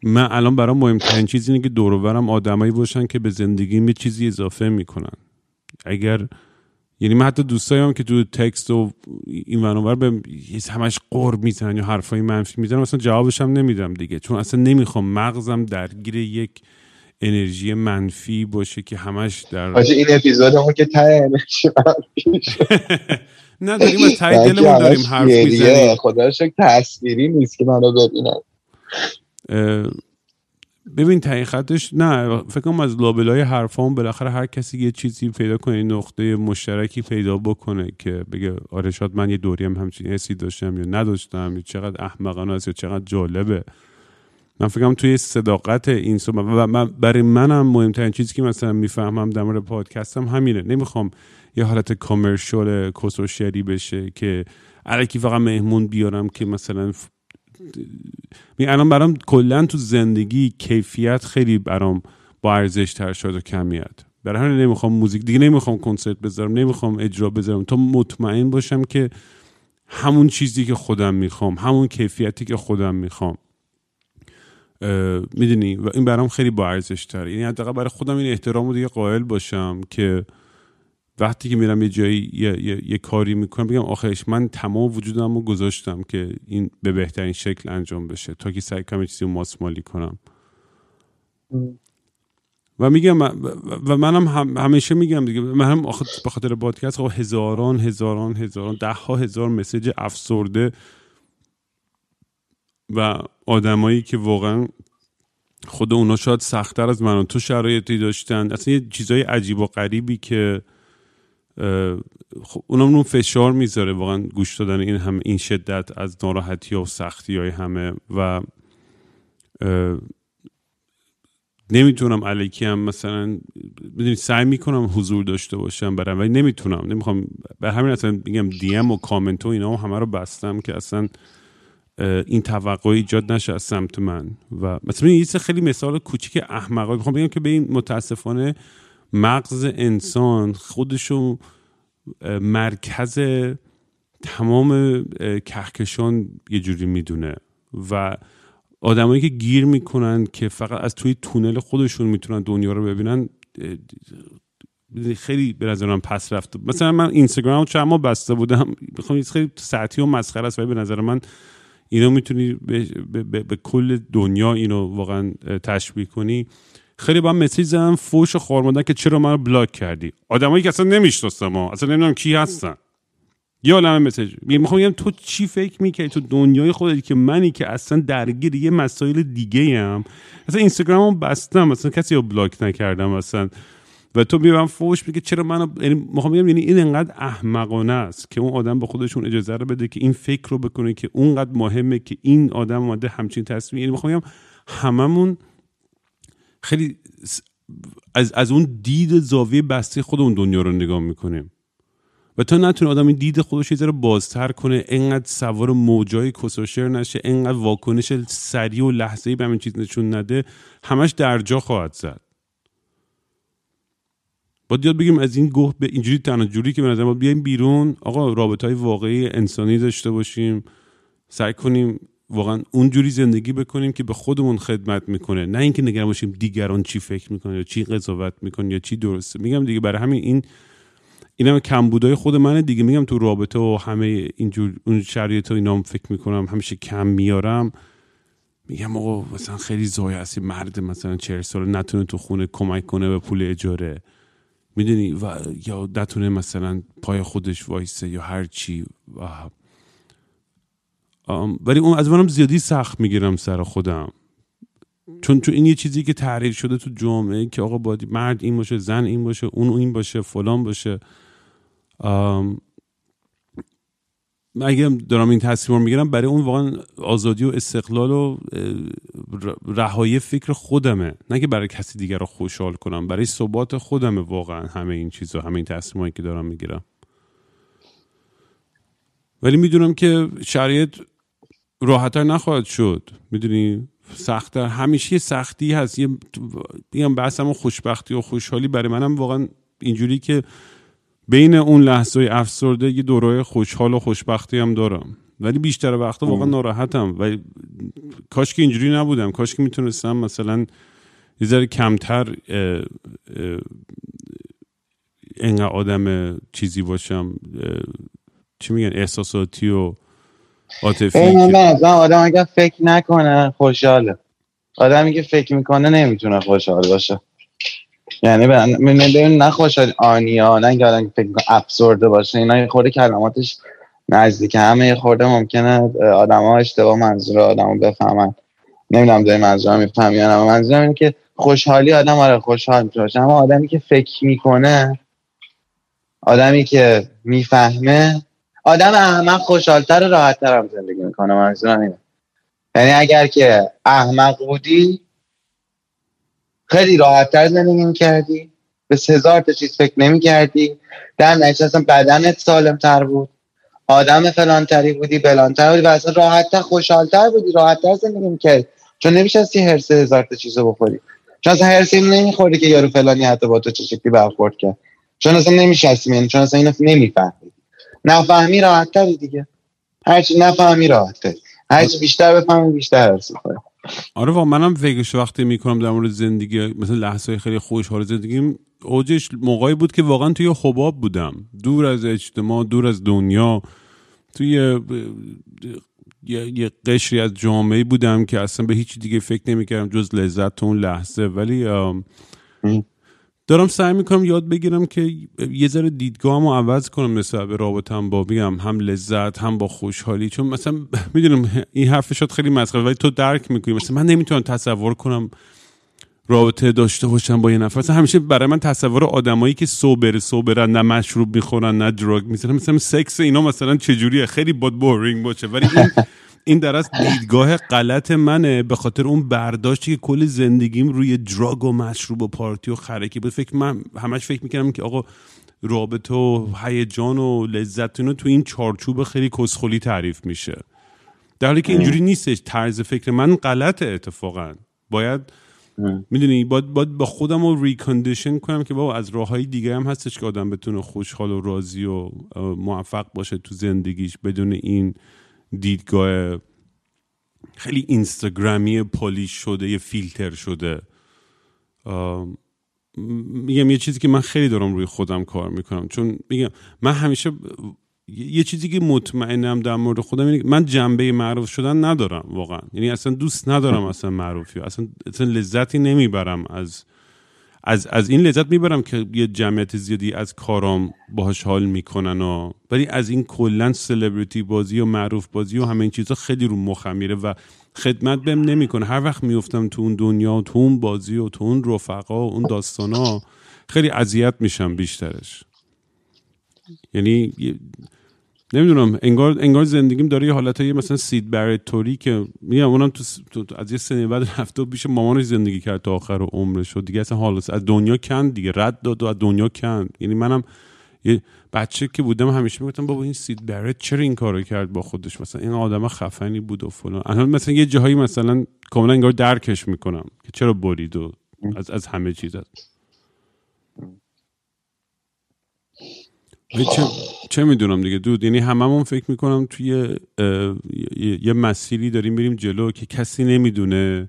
من الان برام مهمترین چیز اینه که دور برم آدمایی باشن که به زندگی یه چیزی اضافه می‌کنن. اگر یعنی من حتی دوستایم که تو تکست و این ونوبر به همش قرب می‌زنن یا حرفای منفی می‌زنن اصلا جوابش هم نمیدم دیگه. چون اصلا نمی‌خوام مغزم درگیر یک انرژی منفی باشه که همش در این اپیزود که ته انرژی نه داریم از ته دلمون داریم حرف می‌زنیم. خدا تصویری نیست که منو ببینم ببین خطش نه فکر کنم از لابلای حرفام بالاخره هر کسی یه چیزی پیدا کنه نقطه مشترکی پیدا بکنه که بگه آره شاید من یه دوری هم همچین حسی داشتم یا نداشتم یا چقدر احمقانه است یا چقدر جالبه. من فکرم توی صداقت این و من برای منم مهمترین چیزی که مثلا می‌فهمم در مورد پادکستم همینه. نمی‌خوام یه حالت کامرشال کسوشری بشه که علکی فقط مهمون بیارم که مثلا می الان برام کلا تو زندگی کیفیت خیلی برام با ارزش تر شد و کمیت. برای همین نمی‌خوام موزیک دیگه نمی‌خوام کنسرت بذارم نمی‌خوام اجرا بذارم. تا مطمئن باشم که همون چیزی که خودم می‌خوام همون کیفیتی که خودم می‌خوام می‌دونی؟ و این برام خیلی با ارزش تر یعنی حداقل برای خودم این احترام رو دیگه قائل باشم که وقتی که میرم یه جایی یه, یه،, یه کاری می‌کنم بگم آخرش من تمام وجودم رو گذاشتم که این به بهترین شکل انجام بشه تا که سعی کنم چیزی ماسمالی کنم. و میگم و منم هم همیشه میگم دیگه من هم به خاطر پادکست خب هزاران هزاران هزاران ده ها هزار مسیج افسرده و آدمایی که واقعا خود اونا شاید سختتر از من تو شرایطی داشتن. اصلا یه چیزای عجیب و غریبی که خب اونم اون فشار می‌ذاره. واقعا گوش دادن این هم این شدت از ناراحتی و سختی های همه. و نمی‌تونم علیکی هم مثلا بدونید سعی می‌کنم حضور داشته باشم برم ولی نمی‌تونم. نمی‌خوام به همین اصلا میگم ام و کامنت و اینا همه رو بستم که اصلا این توقع ایجاد نشه از سمت من. و مثلا یه خیلی مثال کوچیک احمقانه. می‌خوام بگم که به این متاسفانه مغز انسان خودشو مرکز تمام کهکشان یه جوری می‌دونه. و آدمایی که گیر می‌کنن که فقط از توی تونل خودشون می‌تونن دنیا رو ببینن خیلی به نظر من پس رفته. مثلا من اینستاگرام چند ماه بسته بودم. بخوام خیلی ساعتی و مسخره است ولی به نظر من اینو می‌تونی به, به،, به کل دنیا اینو واقعا تشبیه کنی. خیلی با مسیج زدن فوش خورمادن که چرا منو بلاک کردی؟ آدمایی که اصلا نمی‌شناسم اصلا نمی‌دونم کی هستن. یا عالمه مسیج می‌خوام بگم تو چی فکر می‌کردی؟ تو دنیای خودت که منی که اصلا درگیر یه مسائل دیگه ام اصلا اینستاگرامو بستم. اصلا کسی رو بلاک نکردم اصلا. و تو می‌برم فوش میگه چرا منو یعنی می‌خوام بگم یعنی این انقدر احمقانه است که اون آدم به خودشون اجازه رو بده که این فکر رو بکنه که اونقدر مهمه که این آدم اومده همچین تصمیم یعنی می‌خوام بگم هممون خیلی از, از اون دید زاویه بسته خودمون دنیا رو نگاه می‌کنیم. و تا نتونه آدم این دید خودش یه ذره بازتر کنه انقدر سوار موجای کسوشر نشه انقدر واکنش سریع و لحظه ای به همین چیز نشون نده همش در جا خواهد زد. باید یاد بگیم از این گوه به اینجوری تنها جوری که به نظر بیایم بیرون آقا رابطه های واقعی انسانی داشته باشیم سعی کنیم واقعا اونجوری زندگی بکنیم که به خودمون خدمت می‌کنه. نه اینکه نگران باشیم دیگران چی فکر می‌کنن یا چی قضاوت می‌کنن یا چی درسته. میگم دیگه برای همین این این هم کمبودای خود منه دیگه. میگم تو رابطه و همه اینجور اون شرایط و اینا فکر می‌کنم همیشه کم میارم. میگم آقا مثلا خیلی زای هستی مرد مثلا چهر سال نتونه تو خونه کمک کنه به پول اجاره. می‌دونی؟ و یا نتونه مثلا پای خودش وایسه یا هر چی. ولی اون از منم زیادی سخت می‌گیرم سر خودم. چون چون این یه چیزی که تعریف شده تو جامعه که آقا باید مرد این باشه زن این باشه اون این باشه فلان باشه. اگه دارم این تصمیم رو می‌گیرم برای اون واقعا آزادی و استقلال و رهایی فکر خودمه. نه که برای کسی دیگر رو خوشحال کنم برای ثبات خودمه واقعا همه این چیزا همه این تصمیمایی که دارم می‌گیرم. ولی می‌دونم که شرایط راحتتر نخواهد شد. می‌دونی؟ سختتر همیشه سختی هست. یه بگم بحثم خوشبختی و خوشحالی برای منم واقعا اینجوری که بین اون لحظه افسرده یه دوره خوشحال و خوشبختی هم دارم. ولی بیشتر وقتا واقعا ناراحتم. و کاش که اینجوری نبودم. کاش که می‌تونستم مثلا یه ذره کمتر انقدر آدم چیزی باشم چی میگن احساساتی و عاطفی. من آدم اگر فکر نکنه خوشحاله. آدمی که فکر می‌کنه نمی‌تونه خوشحال باشه. یعنی ببین نه خوشحال آنیا نه اینکه آدم فکر کنه افسرده باشه اینا یه خورده کلماتش نزدیک همه یه خورده ممکنه آدم ها اشتباه منظور آدم ها بفهمن. نمی‌دونم داری منظورم میفهم یا نه منظورم اینه که خوشحالی آدم آره خوشحال می‌تونه باشه. اما آدمی که فکر می‌کنه آدمی که می‌فهمه آدم احمق خوشحالتر و راحتتر هم زندگی می‌کنه منظورم اینه. یعنی اگر که احمق بودی خیلی راحتتر زندگی می‌کردی به هزار تا چیز فکر نمی‌کردی در نتیجه اصلا بدنت سالم تر بود آدم فلانتری بودی بلانتر بودی و اصلا راحتتر خوشحالتر بودی راحتتر زندگی می‌کردی. چون نمیشستی هر سه هزار تا چیز بخوری. چون اصلا هر نمی‌خوری که یارو فلانی حتی با تو چه شکلی برخورد کرد. چون اصلا نمیشستی یعنی چون اصلا اینو نمی‌فهمی. نفهمی راحتتری دیگه. هرچی نفهمی راحته هرچی بیشتر بفهمی بیشتر هرسی آره و منم فکرش وقتی می‌کنم در مورد زندگی مثل لحظه خیلی خوشحال زندگیم اوجش موقعی بود که واقعا توی حباب بودم. دور از اجتماع دور از دنیا توی یه, یه قشری از جامعه بودم که اصلا به هیچ دیگه فکر نمی‌کردم جز لذت اون لحظه. ولی دارم سعی می‌کنم یاد بگیرم که یه ذره دیدگاهمو عوض کنم مثلا به رابطم با بگم هم لذت هم با خوشحالی. چون مثلا می‌دونم این حرف شد خیلی مسخره ولی تو درک می‌کنی. مثلا من نمی‌تونم تصور کنم رابطه داشته باشم با یه نفر. مثلا همیشه برای من تصور آدمایی که سوبر سوبرن نه مشروب می‌خورن نه دراگ می‌زنن. مثلا سکس اینا مثلا چجوریه؟ خیلی بود بورینگ باشه. ولی این این در از دیدگاه غلط منه به خاطر اون برداشتی که کل زندگیم روی دراگ و مشروب و پارتی و خرکی بود. فکر من همش فکر می‌کردم که آقا رابطه و هیجان و لذت اینو تو این چارچوب خیلی کسخلی تعریف میشه. در حالی که اینجوری نیستش طرز فکر من غلطه اتفاقا. باید می‌دونی باید, باید با خودم رو ریکندیشن کنم که بابا از راه های دیگه هم هستش که آدم بتونه خوشحال و راضی و موفق باشه تو زندگیش بدون این دیدگاه خیلی اینستاگرامی پالیش شده یه فیلتر شده. میگم یه چیزی که من خیلی دارم روی خودم کار می‌کنم. چون میگم من همیشه یه چیزی که مطمئنم در مورد خودم اینه من جنبه معروف شدن ندارم واقعا. یعنی اصلا دوست ندارم اصلا معروفی اصلا, اصلا لذتی نمی‌برم از از, از این لذت می‌برم که یه جمعیت زیادی از کارام باهاش حال می‌کنن و ولی از این کلا سلبریتی بازی و معروف بازی و همه این چیزا خیلی رو مخم میره و خدمت بهم نمی‌کنه. هر وقت میفتم تو اون دنیا و تو اون بازی و تو اون رفقا و اون داستانا خیلی اذیت میشم بیشترش. یعنی نمی‌دونم انگار انگار زندگیم داره یه حالتای مثلا سید برتوری که میگم اونم تو, از یه سنی بعد رفته و پیش مامانش زندگی کرد تا آخر عمرش و دیگه اصلا حالا از دنیا کند دیگه رد داد و از دنیا کند. یعنی منم یه بچه که بودم همیشه می‌گفتم بابا این سید برت چرا این کارو کرد با خودش؟ مثلا این آدم خفنی بود و فلان. الان مثلا یه جاهایی مثلا کاملا انگار درکش می‌کنم که چرا برید و از از همه چیز هست. چه, چه می‌دونم دیگه. دود یعنی هممون فکر می‌کنم توی یه مسیری داریم بریم جلو که کسی نمی‌دونه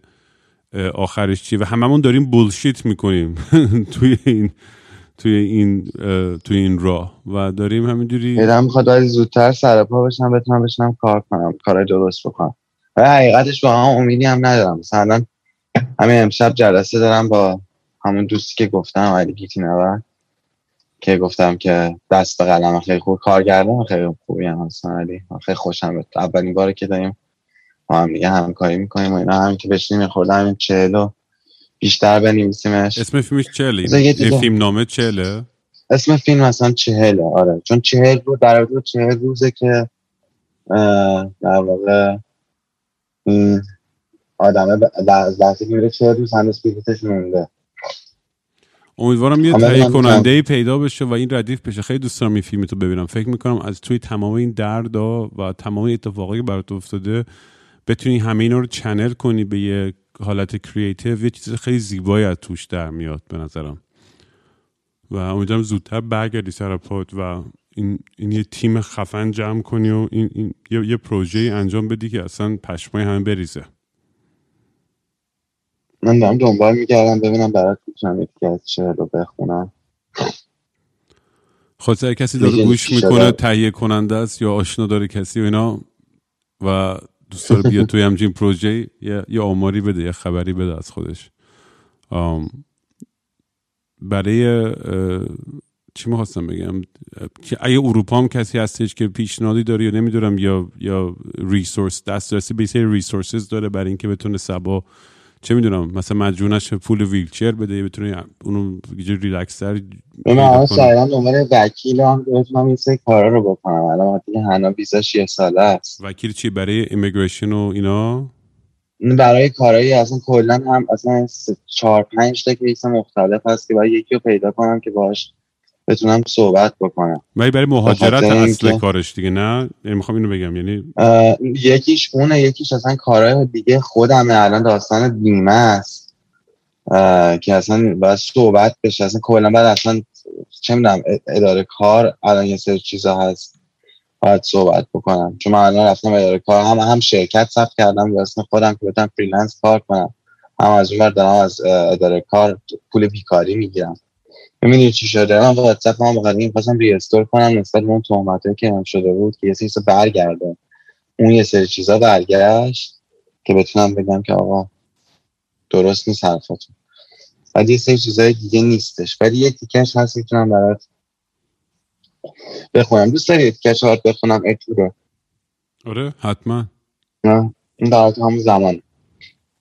آخرش چیه و هممون داریم بولشیت می‌کنیم توی این توی این توی این راه و داریم همینجوری دلم می‌خواد زودتر سر پا بشم بتونم بشنم کار کنم کار درست بکنم. و حقیقتش با هم امیدی هم ندارم. مثلا همین امشب جلسه دارم با همون دوستی که گفتم علی گیتی نورد که گفتم که دست به قلم خیلی خوب کارگردان خیلی خوبی هم هستن علی خیلی خوشم اولین باره که داریم ما هم دیگه همکاری می‌کنیم و اینا هم که بشینیم خورده همین چهلو بیشتر بنویسیمش. اسم فیلمش چهله فیلم نامه چهله اسم فیلم مثلا چهله آره. چون چهل رو در چهل روزه که در واقع این آدمه در لحظه که میره چه روز هنوز بلیتش مونده. امیدوارم یه تهیه کننده ای پیدا بشه و این ردیف بشه. خیلی دوست دارم این فیلم تو ببینم. فکر می‌کنم از توی تمام این دردا و تمام اتفاقایی که برات افتاده بتونی همه اینا رو channel کنی به یه حالت creative یه چیز خیلی زیبایی از توش در میاد به نظرم. و امیدوارم زودتر برگردی سر پات و این, این یه تیم خفن جمع کنی و این, این یه, یه پروژه انجام بدی که اصلا پشمای همه بریزه. من دارم دنبال می‌کردم ببینم برات می‌تونم یکی از شعر رو بخونم. خود اگه کسی داره گوش می‌کنه. تهیه کننده است یا آشنا داره کسی و اینا و دوست داره بیاد توی همچین پروژه یه, یه آماری بده یه خبری بده از خودش. آم، برای چی می‌خواستم بگم؟ که اگه اروپا هم کسی هستش که پیشنهادی داره یا نمی‌دونم یا یا resource دسترسی به سری resources داره برای اینکه بتونه سبا چه می‌دونم مثلا مجونش پول ویلچر بده بتونه اونو یه جور ریلکس تر من الان. سایران دنبال وکیلم بتونم این سری کارا رو بکنم. الان وقتی هنا ویزاش یه ساله است. وکیل چی؟ برای immigration و اینا؟ این برای کارهایی اصلا کلا هم اصلا سه- چهار پنج تا case مختلف هست که باید یکی رو پیدا کنم که باهاش بتونم صحبت بکنم. ولی برای مهاجرت اصل اینکه- کارش دیگه نه؟ یعنی می‌خوام اینو بگم یعنی یکیش اونه یکیش اصلا کارهای دیگه خودمه الان داستان بیمه است. که اصلا باید صحبت بشه اصلا کلا باید اصلا چه می‌دونم اداره کار الان یه سری چیزا هست باید صحبت بکنم. چون من الان رفتم اداره کار هم هم شرکت ثبت کردم اسم خودم که بتونم freelance کار کنم. هم از اون دارم از اداره کار پول بیکاری می‌گیرم. می‌دونی چی شده؟ من واتساپ هم بقیه خواستم ریستور کنم نسبت اون تهمتایی که هم شده بود که یه سری برگرده اون یه سری چیزا برگشت که بتونم بگم که آقا درست نیست حرفتون بعد یه سری چیزای دیگه نیستش. ولی یه تیکش هست می‌تونم برات بخونم. دوست داری تیکش برات بخونم؟ اتو رو آره حتما. نه؟ این در حالت همون زمان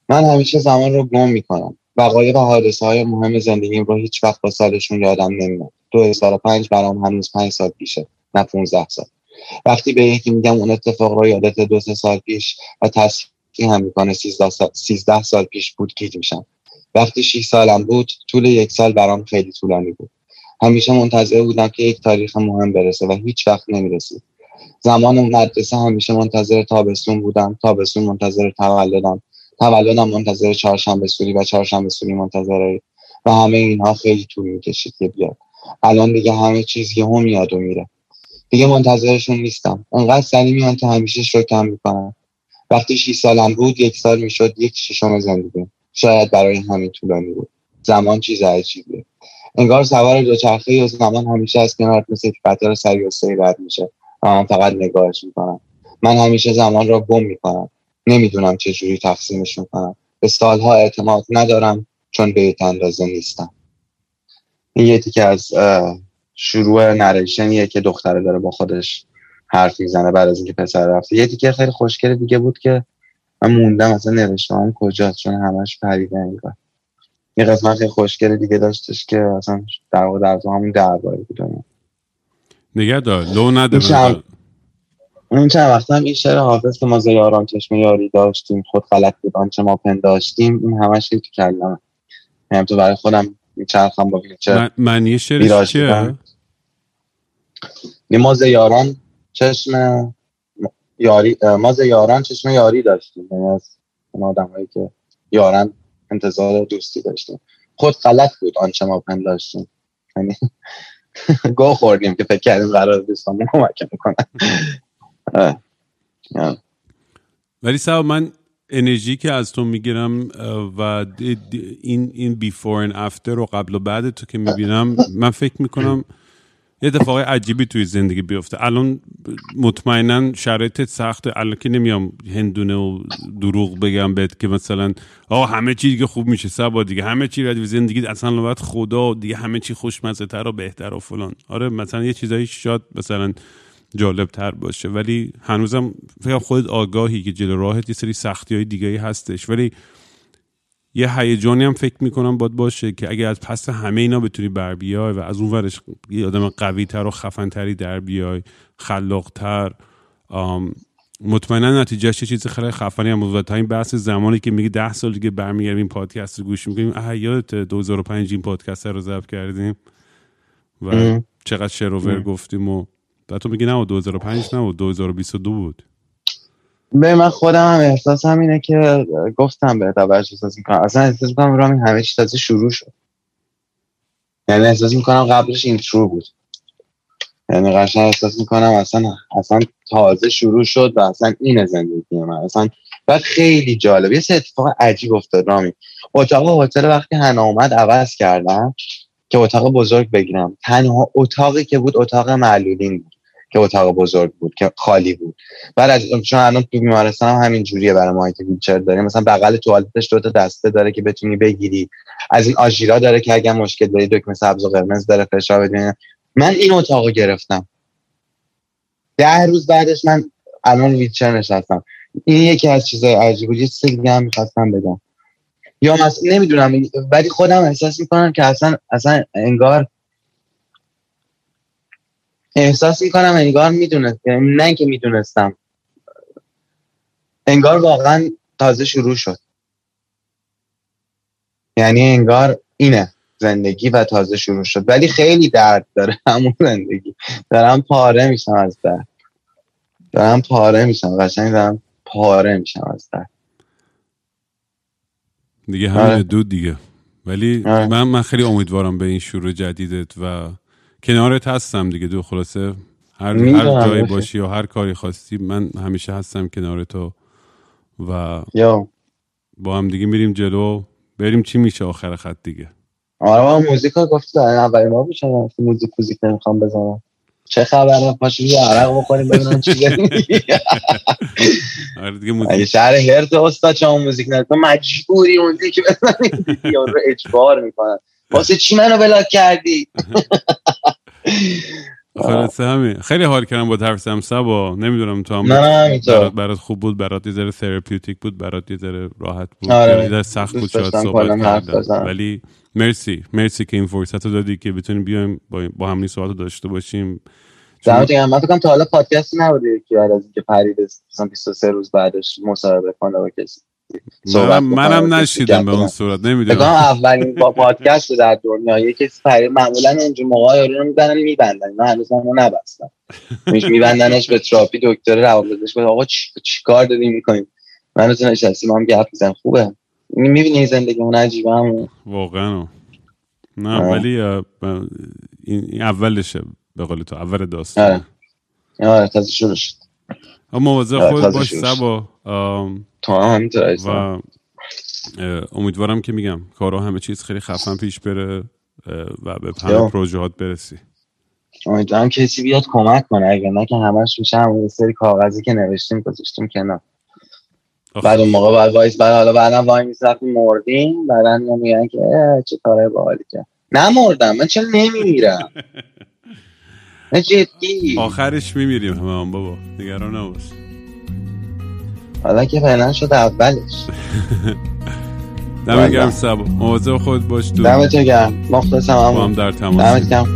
من همیشه زمان رو گم می‌کنم. وقایع و حادثه های مهم زندگیم رو هیچ وقت با سالشون یادم نمیاد. 2005 برام هنوز 5 سال پیشه نه 15 سال. وقتی به یکی میگم اون اتفاق رو یادت دو سه سال پیش و تصحیح هم می‌کنه 13 سال, 13 سال پیش بود گیج میشم. وقتی 6 سالم بود طول یک سال برام خیلی طولانی بود. همیشه منتظر بودم که یک تاریخ مهم برسه و هیچ وقت نمی‌رسید. زمان مدرسه همیشه منتظر تابستون بودم تابستون منتظر تولدم. تولدم منتظر چهارشنبه سوری و چهارشنبه سوری منتظر و همه اینها خیلی طول می‌کشید که بیاد. الان دیگه همه چیز یهو میاد و میره. دیگه منتظرشون نیستم. انقدر سری میان که همیشه شکم می‌کنم وقتی 6 سالم بود یک سال می‌شد یک ششم زندگی. شاید برای همین طولانی بود. زمان چیز عجیبیه. انگار سوار دوچرخه و زمان همیشه از کنارت مثل یک قطار سری و سری رد میشه. و من فقط نگاهش می‌کنم. من همیشه زمان را گم می‌کنم. نمی‌دونم چه جوری تقسیمش می‌کنم. به سالها اعتماد ندارم چون به اندازه نیستم. این یه تیکه از شروع نریشنیه که دختره داره با خودش حرف می‌زنه بعد از اینکه پسر رفته. یه تیکه خیلی خوشگل دیگه بود که من موندم اصلا نوشته هم کجاست چون همش پریده انگار. یه قسمت خیلی خوشگل دیگه داشتش که اصلا در واقع در همون درباره بود. نگه دار لو نده این چند- وقت هم این شعر حافظ که ما ز یاران چشم یاری داشتیم خود غلط بود آنچه ما پنداشتیم این همش تو کلمه یعنی تو برای خودم چرخم با ویلچر معنی شعرش ویراج چیه؟ می‌کنم. ما ز یاران چشم یاری ما ز یاران چشم یاری داشتیم. یعنی از اون آدمایی که یاران انتظار دوستی داشتیم خود غلط بود آنچه ما پنداشتیم یعنی گو خوردیم که فکر کردیم قرار دوستامون کمک می‌کنن اه. ولی سبا من انرژی که از تو می‌گیرم و این این بیفور and افتر و قبل و بعد تو که می‌بینم من فکر می‌کنم یه اتفاق عجیبی توی زندگی بیفته. الان مطمئنا شرایط سخت الان که نمیام هندونه و دروغ بگم بهت که مثلا آقا همه چی دیگه خوب میشه سبا دیگه همه چی ردیف زندگی اصلا باید خدا دیگه همه چی خوشمزه تر و بهتر و فلان. آره مثلا یه چیزایی شاید مثلا جالب تر باشه. ولی هنوزم فکر خودت آگاهی که جلو راهت یه سری سختی های دیگه هستش. ولی یه هیجانی هم فکر می‌کنم باید باشه که اگه از پس همه اینا بتونی بر بیای و از اون ورش یه آدم قوی تر و خفن تری در بیای خلاق تر مطمئنا نتیجهش چیز خیلی خفنی هم بود. تا این بحث زمانی که میگی ده سال دیگه برمیگردیم این پادکست رو گوش می‌کنیم اه یادت 2005 این پادکست رو ضبط کردیم؟ و. چقدر شروور گفتیم و بعد تو میگی نه 2005 نه 2022 بود. به من خودم هم احساس هم اینه که گفتم به احساس احساس می‌کنم. اصلا احساس می‌کنم رامین همه چی تازه شروع شد. یعنی احساس می‌کنم قبلش اینترو بود. یعنی قشنگ احساس می‌کنم اصلا اصلا تازه شروع شد و اصلا این زندگی من. اصلا بعد خیلی جالب. یه سه اتفاق عجیب افتاد رامی اتاق هتل وقتی هنا اومد عوض کردم که اتاق بزرگ بگیرم. تنها اتاقی که بود اتاق معلولین بود. که اتاق بزرگ بود که خالی بود. بعد از چون الان تو بیمارستان هم همین جوریه برای ما که ویلچر داریم مثلا بغل توالتش دو تا دسته داره که بتونی بگیری. از این آژیرا داره که اگر مشکل داری دکمه سبز و قرمز داره فشار بدی. من این اتاقو گرفتم. ده روز بعدش من الان ویلچر نشستم. این یکی از چیزای عجیب بود. یه دیگه هم می‌خواستم بگم یا مثلا نمی‌دونم. ولی خودم احساس می‌کنم که اصلا اصلا انگار احساس می‌کنم انگار می‌دونست. نه اینکه می‌دونستم. انگار واقعا تازه شروع شد. یعنی انگار اینه زندگی و تازه شروع شد. ولی خیلی درد داره همون زندگی. دارم پاره میشم از درد. دارم پاره میشم. قشنگ دارم پاره میشم از درد. دیگه همین آره. دود دیگه. ولی آره. من من خیلی امیدوارم به این شروع جدیدت و کنارت هستم دیگه دو خلاصه. هر, هر جایی. باشی یا هر کاری خواستی من همیشه هستم کنار تو و یا. با هم دیگه میریم جلو. بریم چی میشه آخر خط دیگه؟ آره ما موزیک ها گفت اولین ما بشه موزیک موزیک نمی‌خوام بزنم. چه خبره؟ پاشو یه عرق بخوریم ببینم چی. آره دیگه موزیک شهر هرت استاد شما موزیک نه تو مجبوری موزیک بزنی. یا رو اجبار می‌کنن واسه چی منو بلاک کردی؟ خلاصه همین خیلی حال کردم با زدم سبا نمی‌دونم تو هم. برات, برات خوب بود برات یه ذره therapeutic بود برات یه ذره راحت بود. آره. یه سخت بود شاید صحبت کردن. ولی مرسی مرسی که این فرصت رو دادی که بتونیم بیایم با, با هم این صحبت رو داشته باشیم. دمت گرم من فکر تا حالا پادکستی نبوده که بعد از اینکه پرید مثلا 23 روز بعدش مصاحبه کنه با کسی. صحبت منم, نشیدم به اون. صورت نمی‌دونم. اولین با پادکست در دنیا کسی پرید معمولا اونجا موقع یارو رو میبندن میبندن. من هنوز اونو نبستم. میش میبندنش به تراپی دکتر روانپزشک آقا چی, چی کار داری می‌کنیم؟ من تو نشستیم هم گپ میزن خوبه. می‌بینی زندگی اون عجیبه هم واقعا. نه. ولی این, اولشه به قول تو اول داستان. آره. آره تازه شروع شد. اما مواظب آره، خود باش. سبا. تو هم و امیدوارم که میگم کارا همه چیز خیلی خفن پیش بره و به همه. پروژهات برسی. امیدوارم کسی بیاد کمک کنه اگر نه که همش میشه همون یه سری کاغذی که نوشتیم گذاشتیم کنار. بعد اون موقع باید وایس بعد حالا بعدا وای میس وقتی مردیم بعدا میگن که چه کارهای باحالی کرد. نمردم من چرا نمیمیرم؟ جدی. آخرش میمیریم همه هم بابا. نگران نباش. حالا که فعلا شد اولش. دم والله. گرم سبا مواظب خود باش تو. دمت گرم. مخلصم هم هم در دمت تماس گرم.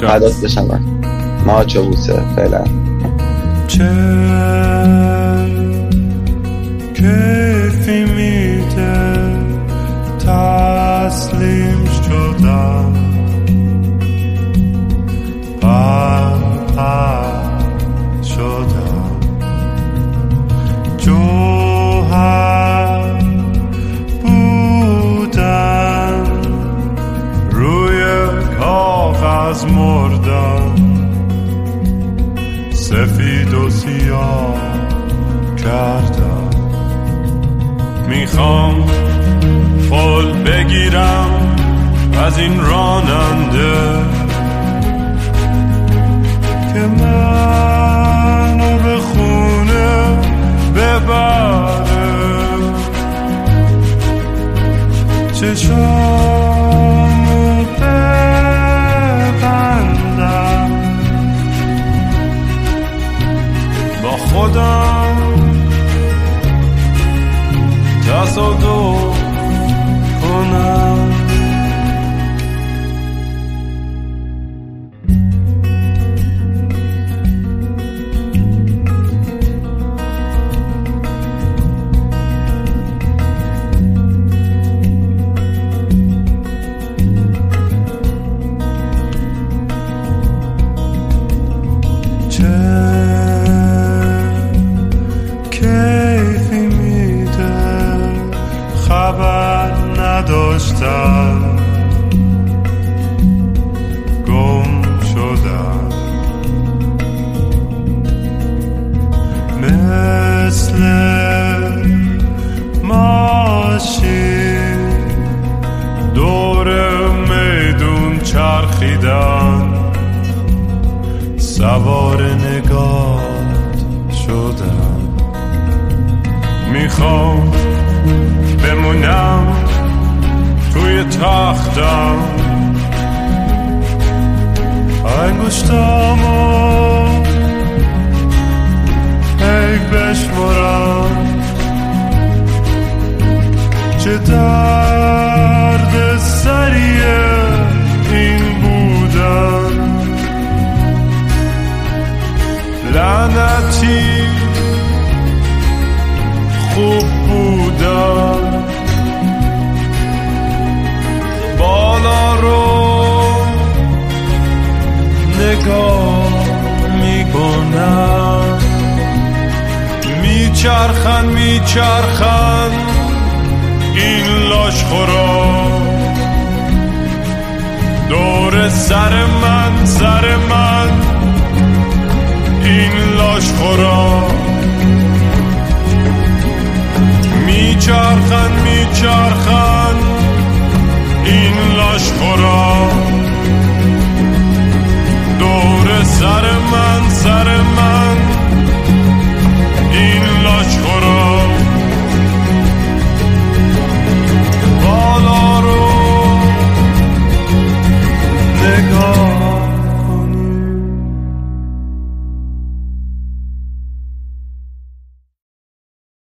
فدات بشم ما چه بوسه فعلا. چه کیفی میده تسلیم شدم برپر کاغذ مردم سفید و سیاه کردم می‌خوام فال بگیرم از این راننده که منو به خونه ببره. چشامو با خودم تصادف کنم.